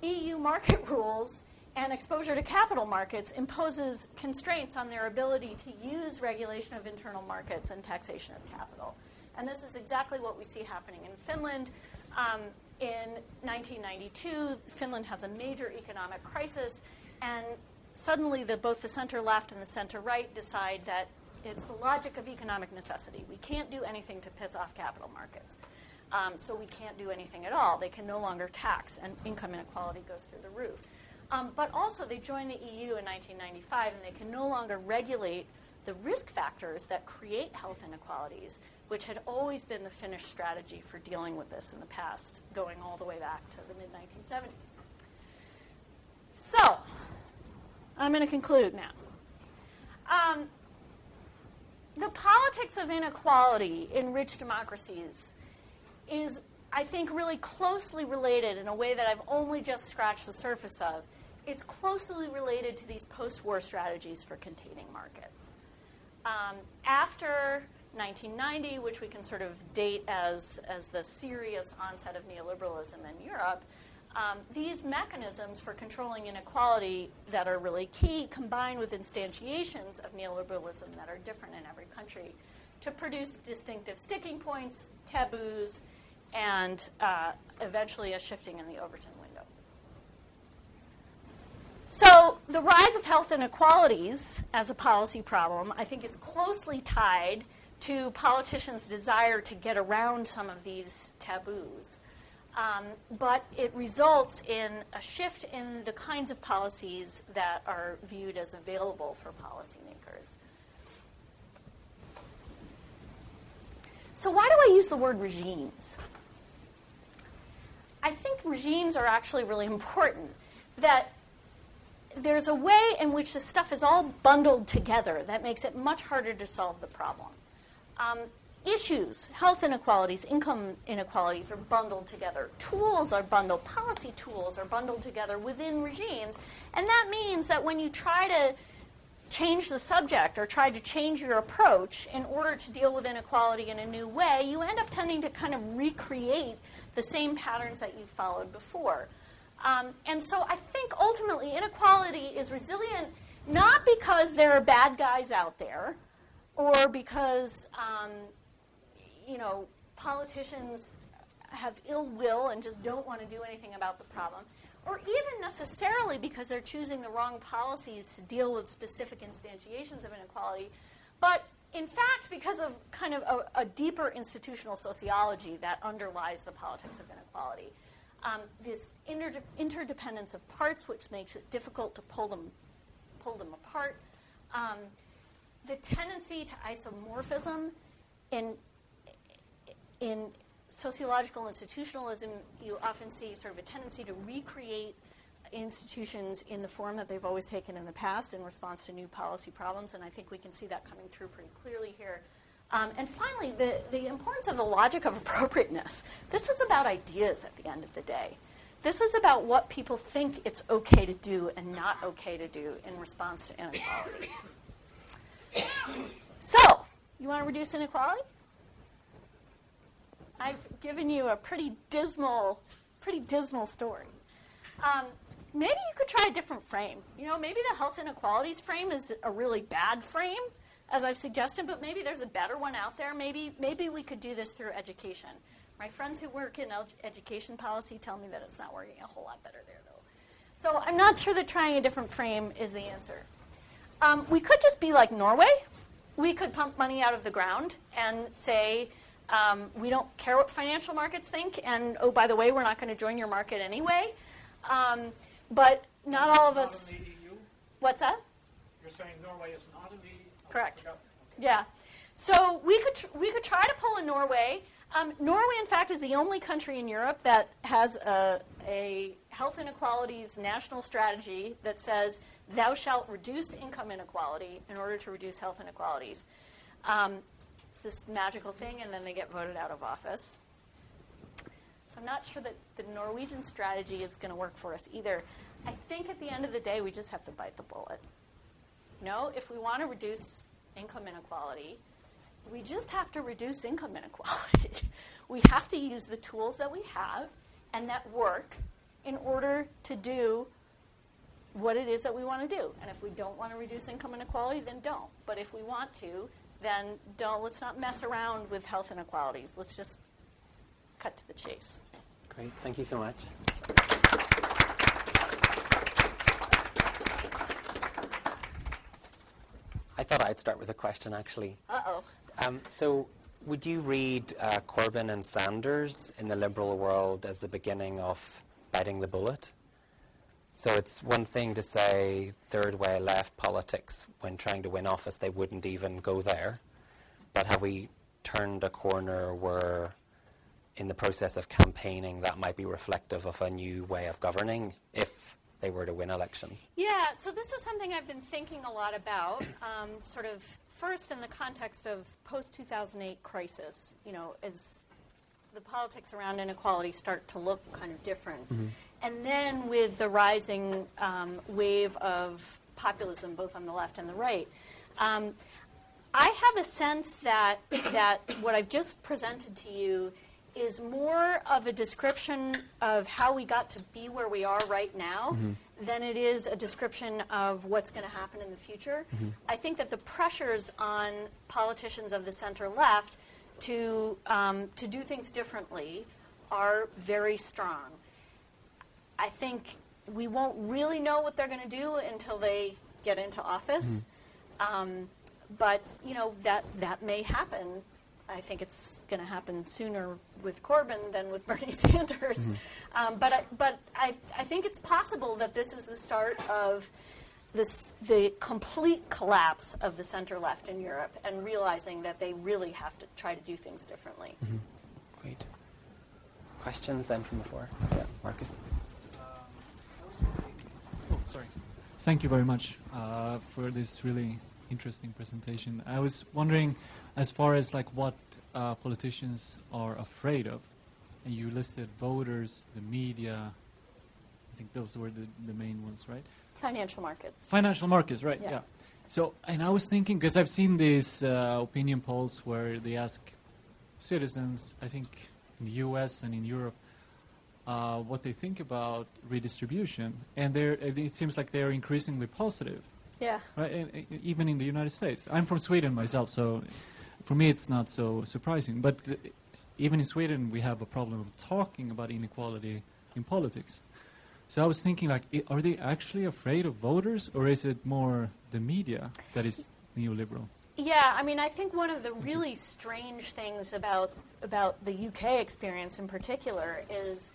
EU market rules and exposure to capital markets imposes constraints on their ability to use regulation of internal markets and taxation of capital. And this is exactly what we see happening in Finland. Um, in 1992, Finland has a major economic crisis, and suddenly the, both the center left and the center right decide that it's the logic of economic necessity. We can't do anything to piss off capital markets. Um, so we can't do anything at all. They can no longer tax, and income inequality goes through the roof. Um, but also, they joined the EU in 1995, and they can no longer regulate the risk factors that create health inequalities, which had always been the Finnish strategy for dealing with this in the past, going all the way back to the mid 1970s. So, I'm going to conclude now. Um, the politics of inequality in rich democracies is, I think, really closely related in a way that I've only just scratched the surface of it's closely related to these post war strategies for containing markets. Um, after 1990, which we can sort of date as, as the serious onset of neoliberalism in Europe, um, these mechanisms for controlling inequality that are really key combine with instantiations of neoliberalism that are different in every country to produce distinctive sticking points, taboos, and uh, eventually a shifting in the Overton. So, the rise of health inequalities as a policy problem, I think, is closely tied to politicians' desire to get around some of these taboos. Um, but it results in a shift in the kinds of policies that are viewed as available for policymakers. So, why do I use the word regimes? I think regimes are actually really important. That there's a way in which the stuff is all bundled together that makes it much harder to solve the problem. Um, issues, health inequalities, income inequalities are bundled together. Tools are bundled, policy tools are bundled together within regimes. And that means that when you try to change the subject or try to change your approach in order to deal with inequality in a new way, you end up tending to kind of recreate the same patterns that you followed before. Um, and so I think ultimately inequality is resilient not because there are bad guys out there or because um, you know politicians have ill will and just don't want to do anything about the problem or even necessarily because they're choosing the wrong policies to deal with specific instantiations of inequality, but in fact, because of kind of a, a deeper institutional sociology that underlies the politics of inequality. Um, this inter- interdependence of parts, which makes it difficult to pull them, pull them apart. Um, the tendency to isomorphism in, in sociological institutionalism, you often see sort of a tendency to recreate institutions in the form that they've always taken in the past in response to new policy problems, and I think we can see that coming through pretty clearly here. Um, and finally, the, the importance of the logic of appropriateness. This is about ideas at the end of the day. This is about what people think it's okay to do and not okay to do in response to inequality. so, you want to reduce inequality? I've given you a pretty dismal, pretty dismal story. Um, maybe you could try a different frame. You know, maybe the health inequalities frame is a really bad frame, as I've suggested, but maybe there's a better one out there. Maybe, maybe we could do this through education. My friends who work in education policy tell me that it's not working a whole lot better there, though. So I'm not sure that trying a different frame is the answer. Um, we could just be like Norway. We could pump money out of the ground and say, um, we don't care what financial markets think, and oh, by the way, we're not going to join your market anyway. Um, but not all of us. What's that? You're saying Norway is not? Correct. Yeah. So we could tr- we could try to pull a Norway. Um, Norway, in fact, is the only country in Europe that has a, a health inequalities national strategy that says thou shalt reduce income inequality in order to reduce health inequalities. Um, it's this magical thing, and then they get voted out of office. So I'm not sure that the Norwegian strategy is going to work for us either. I think at the end of the day, we just have to bite the bullet. No, if we want to reduce income inequality, we just have to reduce income inequality. we have to use the tools that we have and that work in order to do what it is that we want to do. And if we don't want to reduce income inequality, then don't. But if we want to, then don't let's not mess around with health inequalities. Let's just cut to the chase. Great, thank you so much. I thought I'd start with a question actually. Uh oh. Um, so, would you read uh, Corbyn and Sanders in the liberal world as the beginning of biting the bullet? So it's one thing to say third way left politics when trying to win office, they wouldn't even go there. But have we turned a corner where, in the process of campaigning, that might be reflective of a new way of governing if they were to win elections? Yeah, so this is something I've been thinking a lot about, um, sort of first in the context of post 2008 crisis, you know, as the politics around inequality start to look kind of different. Mm-hmm. And then with the rising um, wave of populism, both on the left and the right, um, I have a sense that that what I've just presented to you is more of a description of how we got to be where we are right now mm-hmm. than it is a description of what's going to happen in the future. Mm-hmm. I think that the pressures on politicians of the center left to um, to do things differently are very strong. I think we won't really know what they're going to do until they get into office. Mm-hmm. Um, but you know that that may happen. I think it's going to happen sooner with Corbyn than with Bernie Sanders. Mm-hmm. Um, but I, but I, I think it's possible that this is the start of this the complete collapse of the center left in Europe and realizing that they really have to try to do things differently. Mm-hmm. Great. Questions then from the floor? Yeah, Marcus. Oh, sorry. thank you very much uh, for this really interesting presentation. I was wondering, as far as like what uh, politicians are afraid of, and you listed voters, the media. I think those were the, the main ones, right? Financial markets. Financial markets, right? Yeah. Yeah. So, and I was thinking because I've seen these uh, opinion polls where they ask citizens, I think in the U.S. and in Europe, uh, what they think about redistribution, and it seems like they're increasingly positive, Yeah. right? And, and even in the United States. I'm from Sweden myself, so for me it's not so surprising. But uh, even in Sweden, we have a problem of talking about inequality in politics. So I was thinking, like, i- are they actually afraid of voters, or is it more the media that is neoliberal? Yeah, I mean, I think one of the really strange things about about the UK experience in particular is,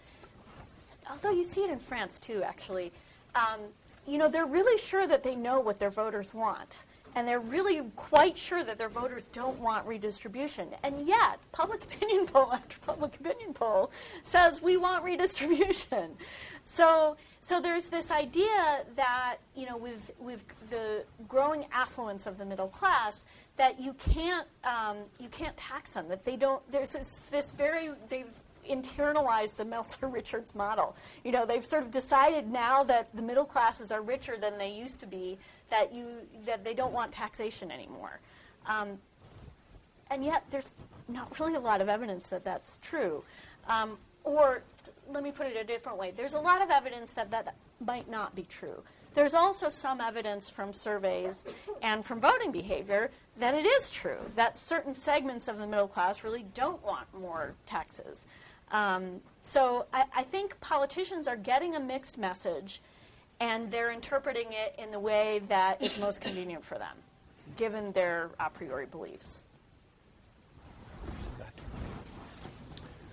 although you see it in France too, actually, um, you know, they're really sure that they know what their voters want. And they're really quite sure that their voters don't want redistribution. And yet, public opinion poll after public opinion poll says we want redistribution. So, so there's this idea that, you know, with, with the growing affluence of the middle class, that you can't, um, you can't tax them, that they don't, there's this, this very, they've internalized the Meltzer Richards model. You know, they've sort of decided now that the middle classes are richer than they used to be, that you that they don't want taxation anymore. Um, and yet, there's not really a lot of evidence that that's true. Um, or t- let me put it a different way: there's a lot of evidence that that might not be true. There's also some evidence from surveys and from voting behavior that it is true that certain segments of the middle class really don't want more taxes. Um, so I, I think politicians are getting a mixed message, and they're interpreting it in the way that is most convenient for them, given their a priori beliefs.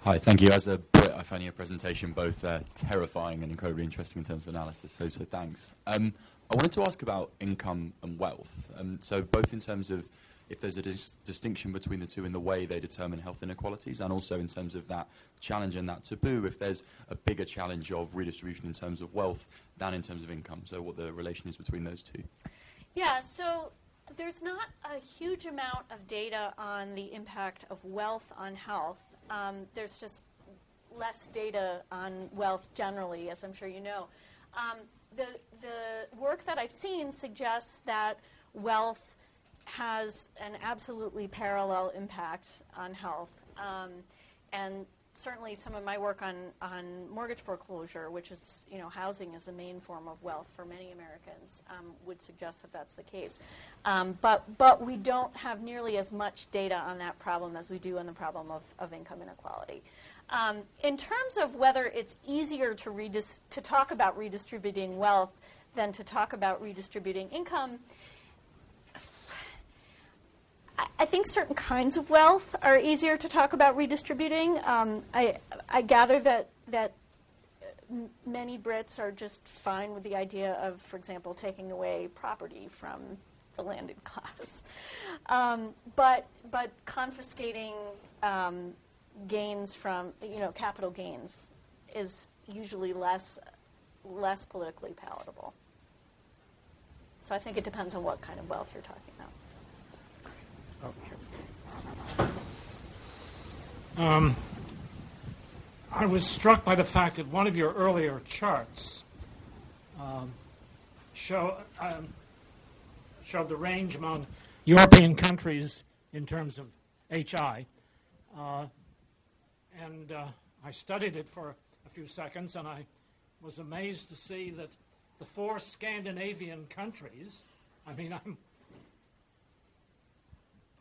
Hi, thank you. As a Brit, I found your presentation both uh, terrifying and incredibly interesting in terms of analysis, so, so thanks. Um, I wanted to ask about income and wealth. Um, so, both in terms of if there's a dis- distinction between the two in the way they determine health inequalities, and also in terms of that challenge and that taboo, if there's a bigger challenge of redistribution in terms of wealth than in terms of income. So, what the relation is between those two. Yeah, so there's not a huge amount of data on the impact of wealth on health. Um, there's just less data on wealth generally, as I'm sure you know. Um, the, the work that I've seen suggests that wealth has an absolutely parallel impact on health. Um, and certainly some of my work on, on mortgage foreclosure, which is, you know, housing is the main form of wealth for many Americans, um, would suggest that that's the case. Um, but, but we don't have nearly as much data on that problem as we do on the problem of, of income inequality. Um, in terms of whether it's easier to, redis- to talk about redistributing wealth than to talk about redistributing income, I- think certain kinds of wealth are easier to talk about redistributing. Um, I, I gather that, that many Brits are just fine with the idea of, for example, taking away property from the landed class. Um, but, but confiscating um, gains from, you know, capital gains is usually less, less politically palatable. So I think it depends on what kind of wealth you're talking about. Um, I was struck by the fact that one of your earlier charts um, show, um, showed the range among European countries in terms of HI. Uh, and uh, I studied it for a few seconds, and I was amazed to see that the four Scandinavian countries, I mean, I'm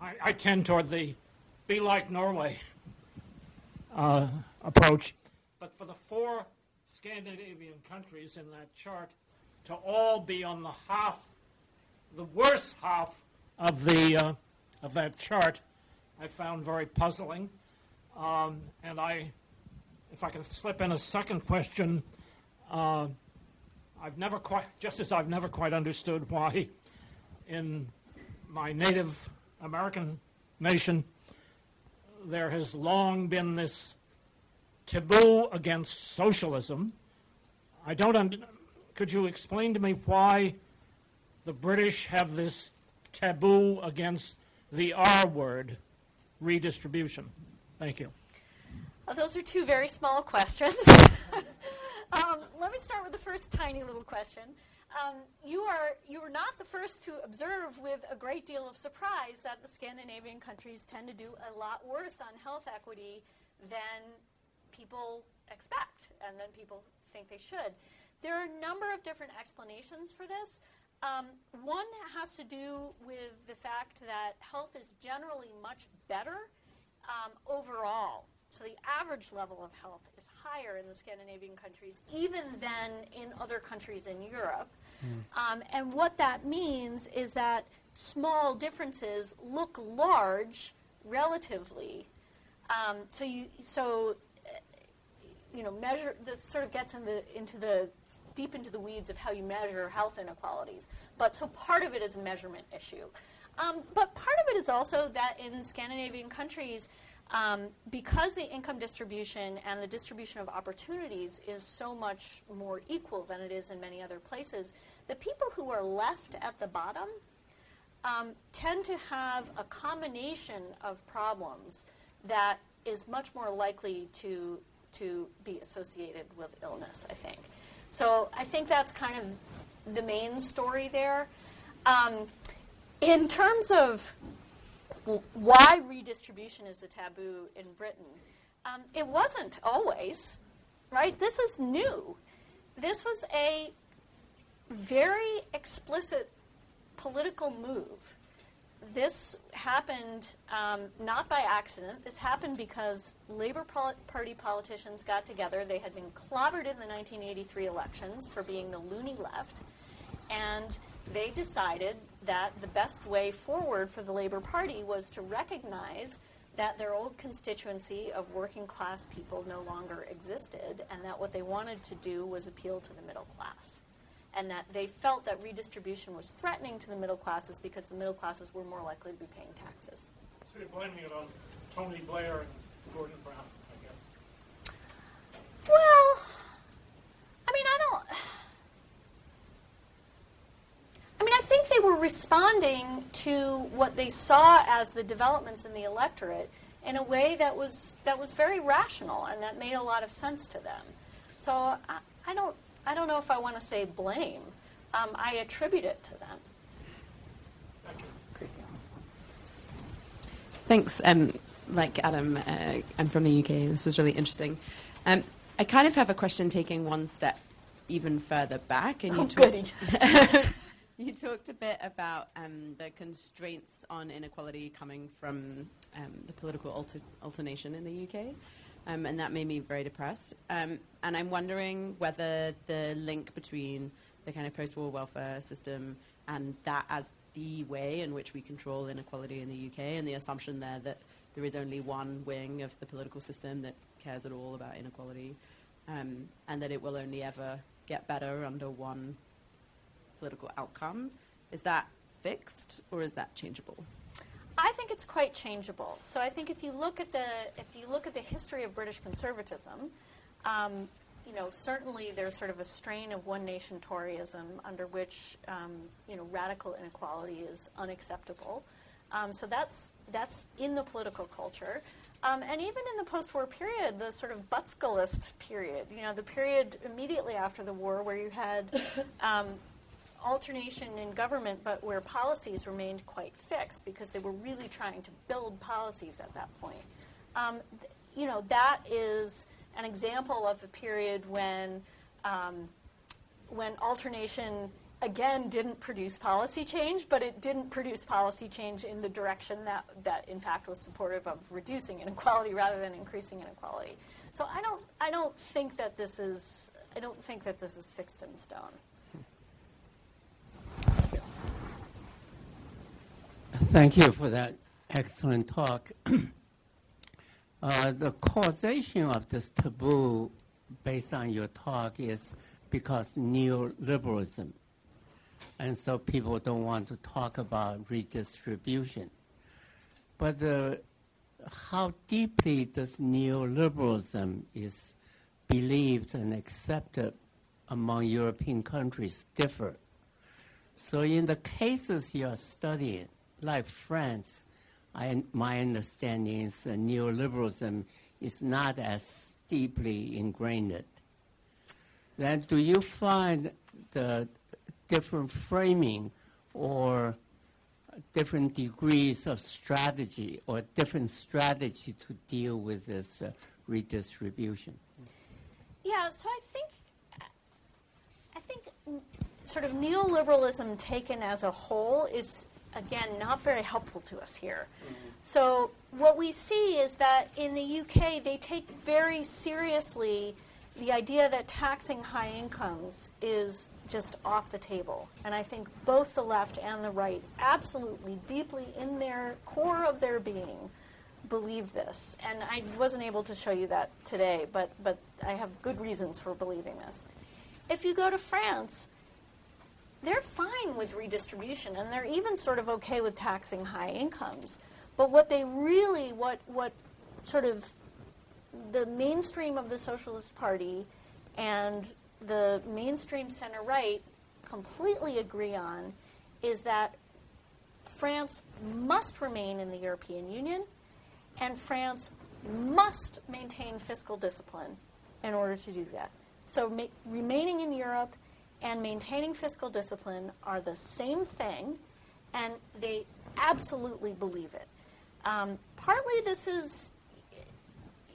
I, I tend toward the be like Norway uh, approach. But for the four Scandinavian countries in that chart to all be on the half, the worst half of the uh, of that chart, I found very puzzling. Um, and I, if I can slip in a second question, uh, I've never quite, just as I've never quite understood why, in my native American nation, there has long been this taboo against socialism. I don't un- could you explain to me why the British have this taboo against the R word, redistribution? Thank you. Well, those are two very small questions. um, let me start with the first tiny little question. Um, you are you are not the first to observe with a great deal of surprise that the Scandinavian countries tend to do a lot worse on health equity than people expect and than people think they should. There are a number of different explanations for this. Um, one has to do with the fact that health is generally much better um, overall. So the average level of health is higher in the Scandinavian countries, even than in other countries in Europe. Mm. Um, and what that means is that small differences look large relatively. Um, so you so uh, you know measure this sort of gets in the, into the deep into the weeds of how you measure health inequalities. But so part of it is a measurement issue. Um, but part of it is also that in Scandinavian countries, um, because the income distribution and the distribution of opportunities is so much more equal than it is in many other places, the people who are left at the bottom um, tend to have a combination of problems that is much more likely to, to be associated with illness, I think. So I think that's kind of the main story there. Um, in terms of why redistribution is a taboo in Britain, um, it wasn't always, right? This is new. This was a very explicit political move. This happened um, not by accident. This happened because Labor Party politicians got together. They had been clobbered in the 1983 elections for being the loony left. And they decided that the best way forward for the Labor Party was to recognize that their old constituency of working class people no longer existed, and that what they wanted to do was appeal to the middle class. And that they felt that redistribution was threatening to the middle classes because the middle classes were more likely to be paying taxes. So you're blaming it on Tony Blair and Gordon Brown, I guess? Well, I mean, I don't. I mean, I think they were responding to what they saw as the developments in the electorate in a way that was that was very rational and that made a lot of sense to them. So I, I don't I don't know if I want to say blame. Um, I attribute it to them. Thanks. Um, like Adam, uh, I'm from the UK. This was really interesting. Um, I kind of have a question taking one step even further back, and you oh, talk, You talked a bit about um, the constraints on inequality coming from um, the political alter- alternation in the UK, um, and that made me very depressed. Um, and I'm wondering whether the link between the kind of post-war welfare system and that as the way in which we control inequality in the UK, and the assumption there that there is only one wing of the political system that cares at all about inequality, um, and that it will only ever get better under one political outcome. Is that fixed or is that changeable? I think it's quite changeable. So I think if you look at the if you look at the history of British conservatism, um, you know certainly there's sort of a strain of one nation Toryism under which um, you know radical inequality is unacceptable. Um, so that's that's in the political culture. Um, and even in the post-war period, the sort of Butskellist period, you know, the period immediately after the war where you had um, alternation in government, but where policies remained quite fixed because they were really trying to build policies at that point. Um, th- you know, that is an example of a period when, um, when alternation again didn't produce policy change, but it didn't produce policy change in the direction that, that in fact was supportive of reducing inequality rather than increasing inequality. So I don't, I don't think that this is, I don't think that this is fixed in stone. Thank you for that excellent talk. uh, the causation of this taboo, based on your talk, is because neoliberalism. And so people don't want to talk about redistribution. But how deeply does neoliberalism is believed and accepted among European countries differ. So in the cases you're studying, like France, I, my understanding is neoliberalism is not as deeply ingrained. Then do you find the different framing or different degrees of strategy or different strategy to deal with this uh, redistribution? Yeah, so I think I think sort of neoliberalism taken as a whole is again not very helpful to us here. So what we see is that in the UK they take very seriously the idea that taxing high incomes is just off the table. And I think both the left and the right absolutely deeply in their core of their being believe this. And I wasn't able to show you that today, but, but I have good reasons for believing this. If you go to France, they're fine with redistribution and they're even sort of okay with taxing high incomes. But what they really, what, what sort of the mainstream of the Socialist Party and the mainstream center right completely agree on is that France must remain in the European Union and France must maintain fiscal discipline in order to do that. So ma- remaining in Europe and maintaining fiscal discipline are the same thing, and they absolutely believe it. Um, partly this is,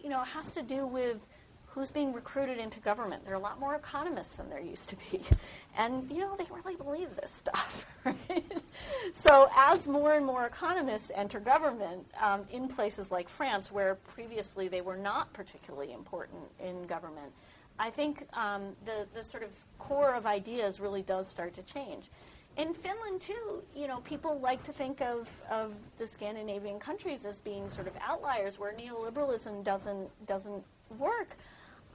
you know, has to do with who's being recruited into government. There are a lot more economists than there used to be. And, you know, they really believe this stuff, right? so as more and more economists enter government um, in places like France, where previously they were not particularly important in government, I think um, the, the sort of core of ideas really does start to change. In Finland, too, you know, people like to think of, of the Scandinavian countries as being sort of outliers where neoliberalism doesn't, doesn't work.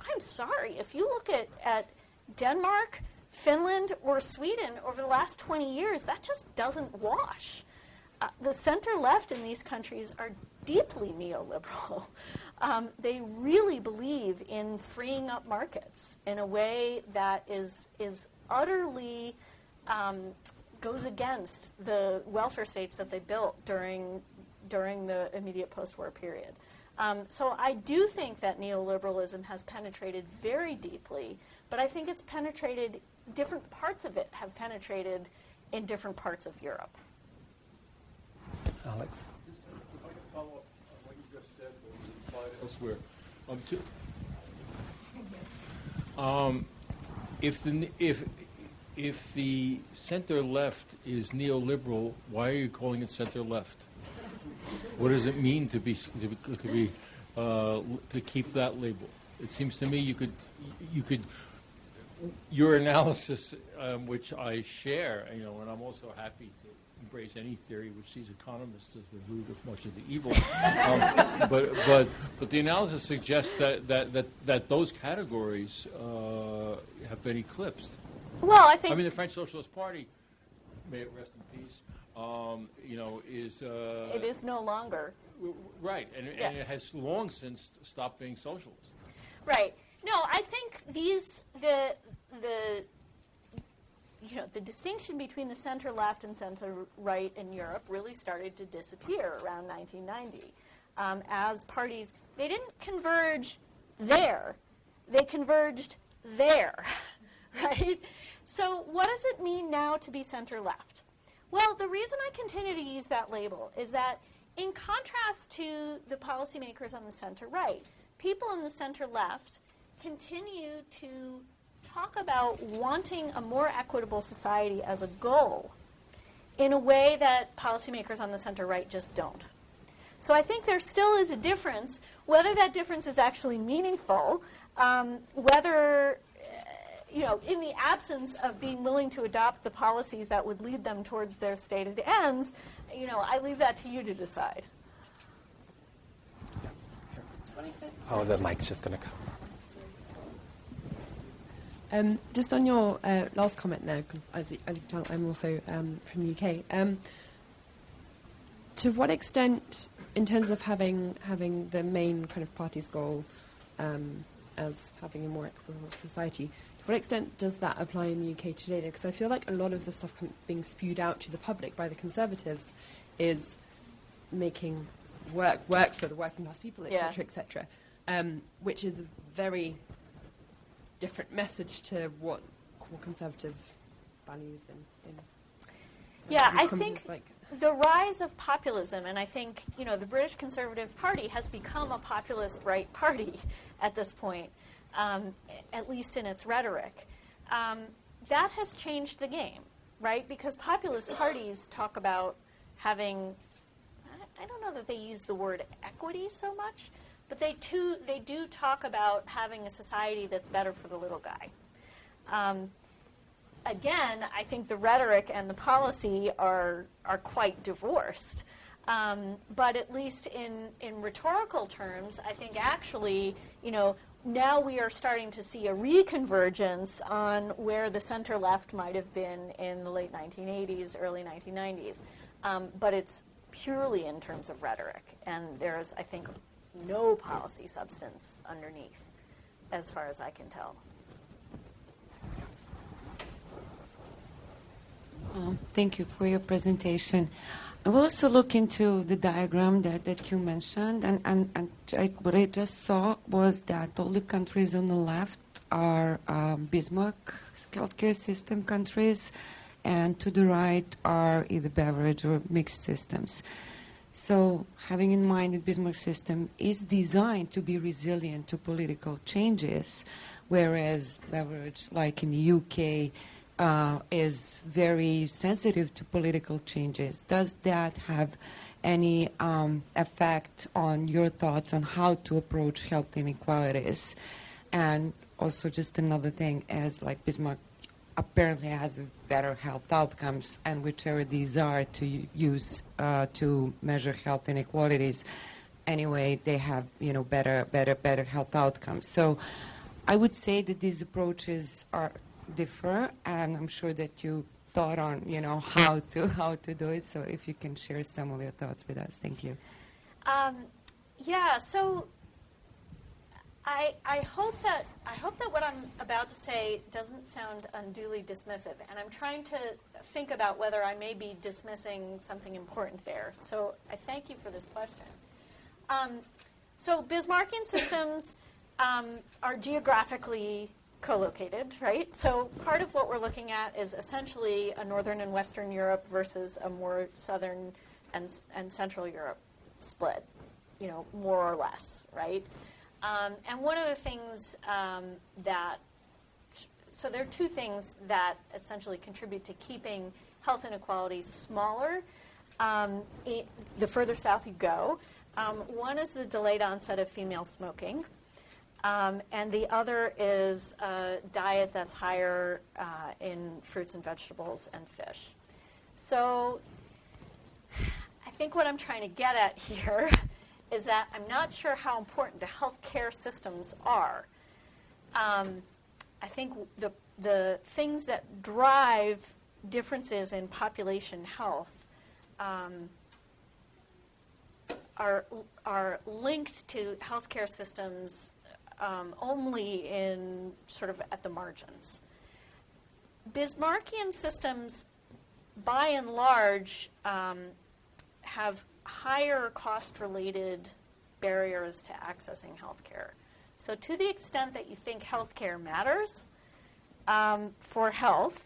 I'm sorry, if you look at, at Denmark, Finland, or Sweden over the last 20 years, that just doesn't wash. Uh, the center left in these countries are deeply neoliberal. Um, they really believe in freeing up markets in a way that is, is utterly um, goes against the welfare states that they built during, during the immediate post war period. Um, so I do think that neoliberalism has penetrated very deeply, but I think it's penetrated, different parts of it have penetrated in different parts of Europe. Alex? If I could follow up on what you just said, but applied elsewhere. Um, to, um, if the if if the center left is neoliberal, why are you calling it center left? What does it mean to be to be, to, be, uh, to keep that label? It seems to me you could you could your analysis, um, which I share, you know, and I'm also happy to embrace any theory which sees economists as the root of much of the evil. um, but, but, but the analysis suggests that, that, that, that those categories uh, have been eclipsed. Well, I think. I mean, the French Socialist Party, may it rest in peace, um, you know, is. Uh, it is no longer. Right, and, Yeah. and it has long since stopped being socialist. Right. No, I think these the the you know the distinction between the center left and center right in Europe really started to disappear around 1990 um, as parties they didn't converge there, they converged there, right? So what does it mean now to be center left? Well, the reason I continue to use that label is that in contrast to the policymakers on the center right, people in the center left continue to talk about wanting a more equitable society as a goal in a way that policymakers on the center right just don't. So I think there still is a difference. Whether that difference is actually meaningful, um, whether, uh, you know, in the absence of being willing to adopt the policies that would lead them towards their stated ends, you know, I leave that to you to decide. Oh, the mic's just going to come. Um, just on your uh, last comment there, as, you- as you can tell, I'm also um, from the UK. Um, to what extent, in terms of having having the main kind of party's goal um, as having a more equitable society, to what extent does that apply in the UK today? Because I feel like a lot of the stuff com- being spewed out to the public by the Conservatives is making work work for the working class people, Yeah. etc., etc., um, which is very different message to what core Conservative values and. Yeah, I think like the rise of populism, and I think you know the British Conservative Party has become a populist right party at this point, um, at least in its rhetoric. Um, that has changed the game, right? Because populist parties talk about having, I don't know that they use the word equity so much, but they too they do talk about having a society that's better for the little guy. Um, again, I think the rhetoric and the policy are are quite divorced. Um, but at least in in rhetorical terms, I think actually, you know, now we are starting to see a reconvergence on where the center left might have been in the late 1980s, early 1990s. Um, but it's purely in terms of rhetoric, and there's, I think, no policy substance underneath, as far as I can tell. Um, Thank you for your presentation. I will also look into the diagram that, that you mentioned, and, and, and I, what I just saw was that all the countries on the left are um, Bismarck healthcare system countries, and to the right are either Beveridge or mixed systems. So, having in mind that Bismarck system is designed to be resilient to political changes, whereas Beveridge, like in the UK, uh, is very sensitive to political changes. Does that have any um, effect on your thoughts on how to approach health inequalities? And also, just another thing, as like Bismarck apparently has better health outcomes, and whichever these are to use uh, to measure health inequalities, anyway, they have you know better, better, better health outcomes. So, I would say that these approaches are differ, and I'm sure that you thought on you know how to how to do it. So, if you can share some of your thoughts with us, thank you. Um, yeah, so I, I hope that I hope that what I'm about to say doesn't sound unduly dismissive, and I'm trying to think about whether I may be dismissing something important there. So I thank you for this question. Um, so Bismarckian systems um, are geographically co-located, right? So part of what we're looking at is essentially a northern and western Europe versus a more southern and, and central Europe split, you know, more or less, right? Um, and one of the things um, that, so there are two things that essentially contribute to keeping health inequalities smaller um, i the further south you go. Um, one is the delayed onset of female smoking. Um, and the other is a diet that's higher uh, in fruits and vegetables and fish. So I think what I'm trying to get at here is that I'm not sure how important the healthcare systems are. Um, I think the, the things that drive differences in population health um, are, are linked to healthcare systems um, only in sort of at the margins. Bismarckian systems, by and large, um, have higher cost related barriers to accessing healthcare. So, to the extent that you think healthcare matters um, for health,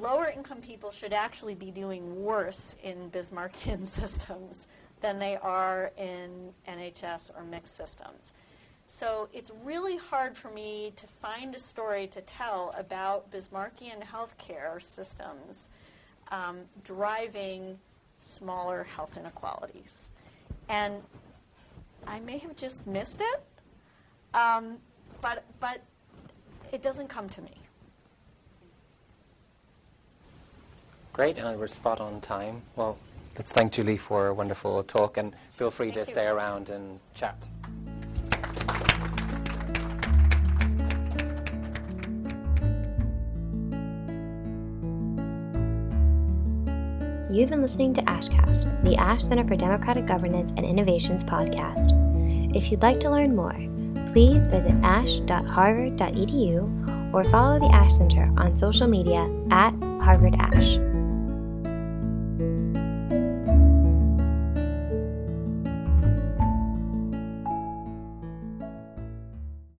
lower income people should actually be doing worse in Bismarckian systems than they are in NHS or mixed systems. So it's really hard for me to find a story to tell about Bismarckian healthcare systems um, driving smaller health inequalities. And I may have just missed it, um, but, but it doesn't come to me. Great, and we're spot on time. Well, let's thank Julie for a wonderful talk, and feel free to you. stay around and chat. You've been listening to AshCast, the Ash Center for Democratic Governance and Innovations podcast. If you'd like to learn more, please visit ash.harvard.edu or follow the Ash Center on social media at Harvard Ash.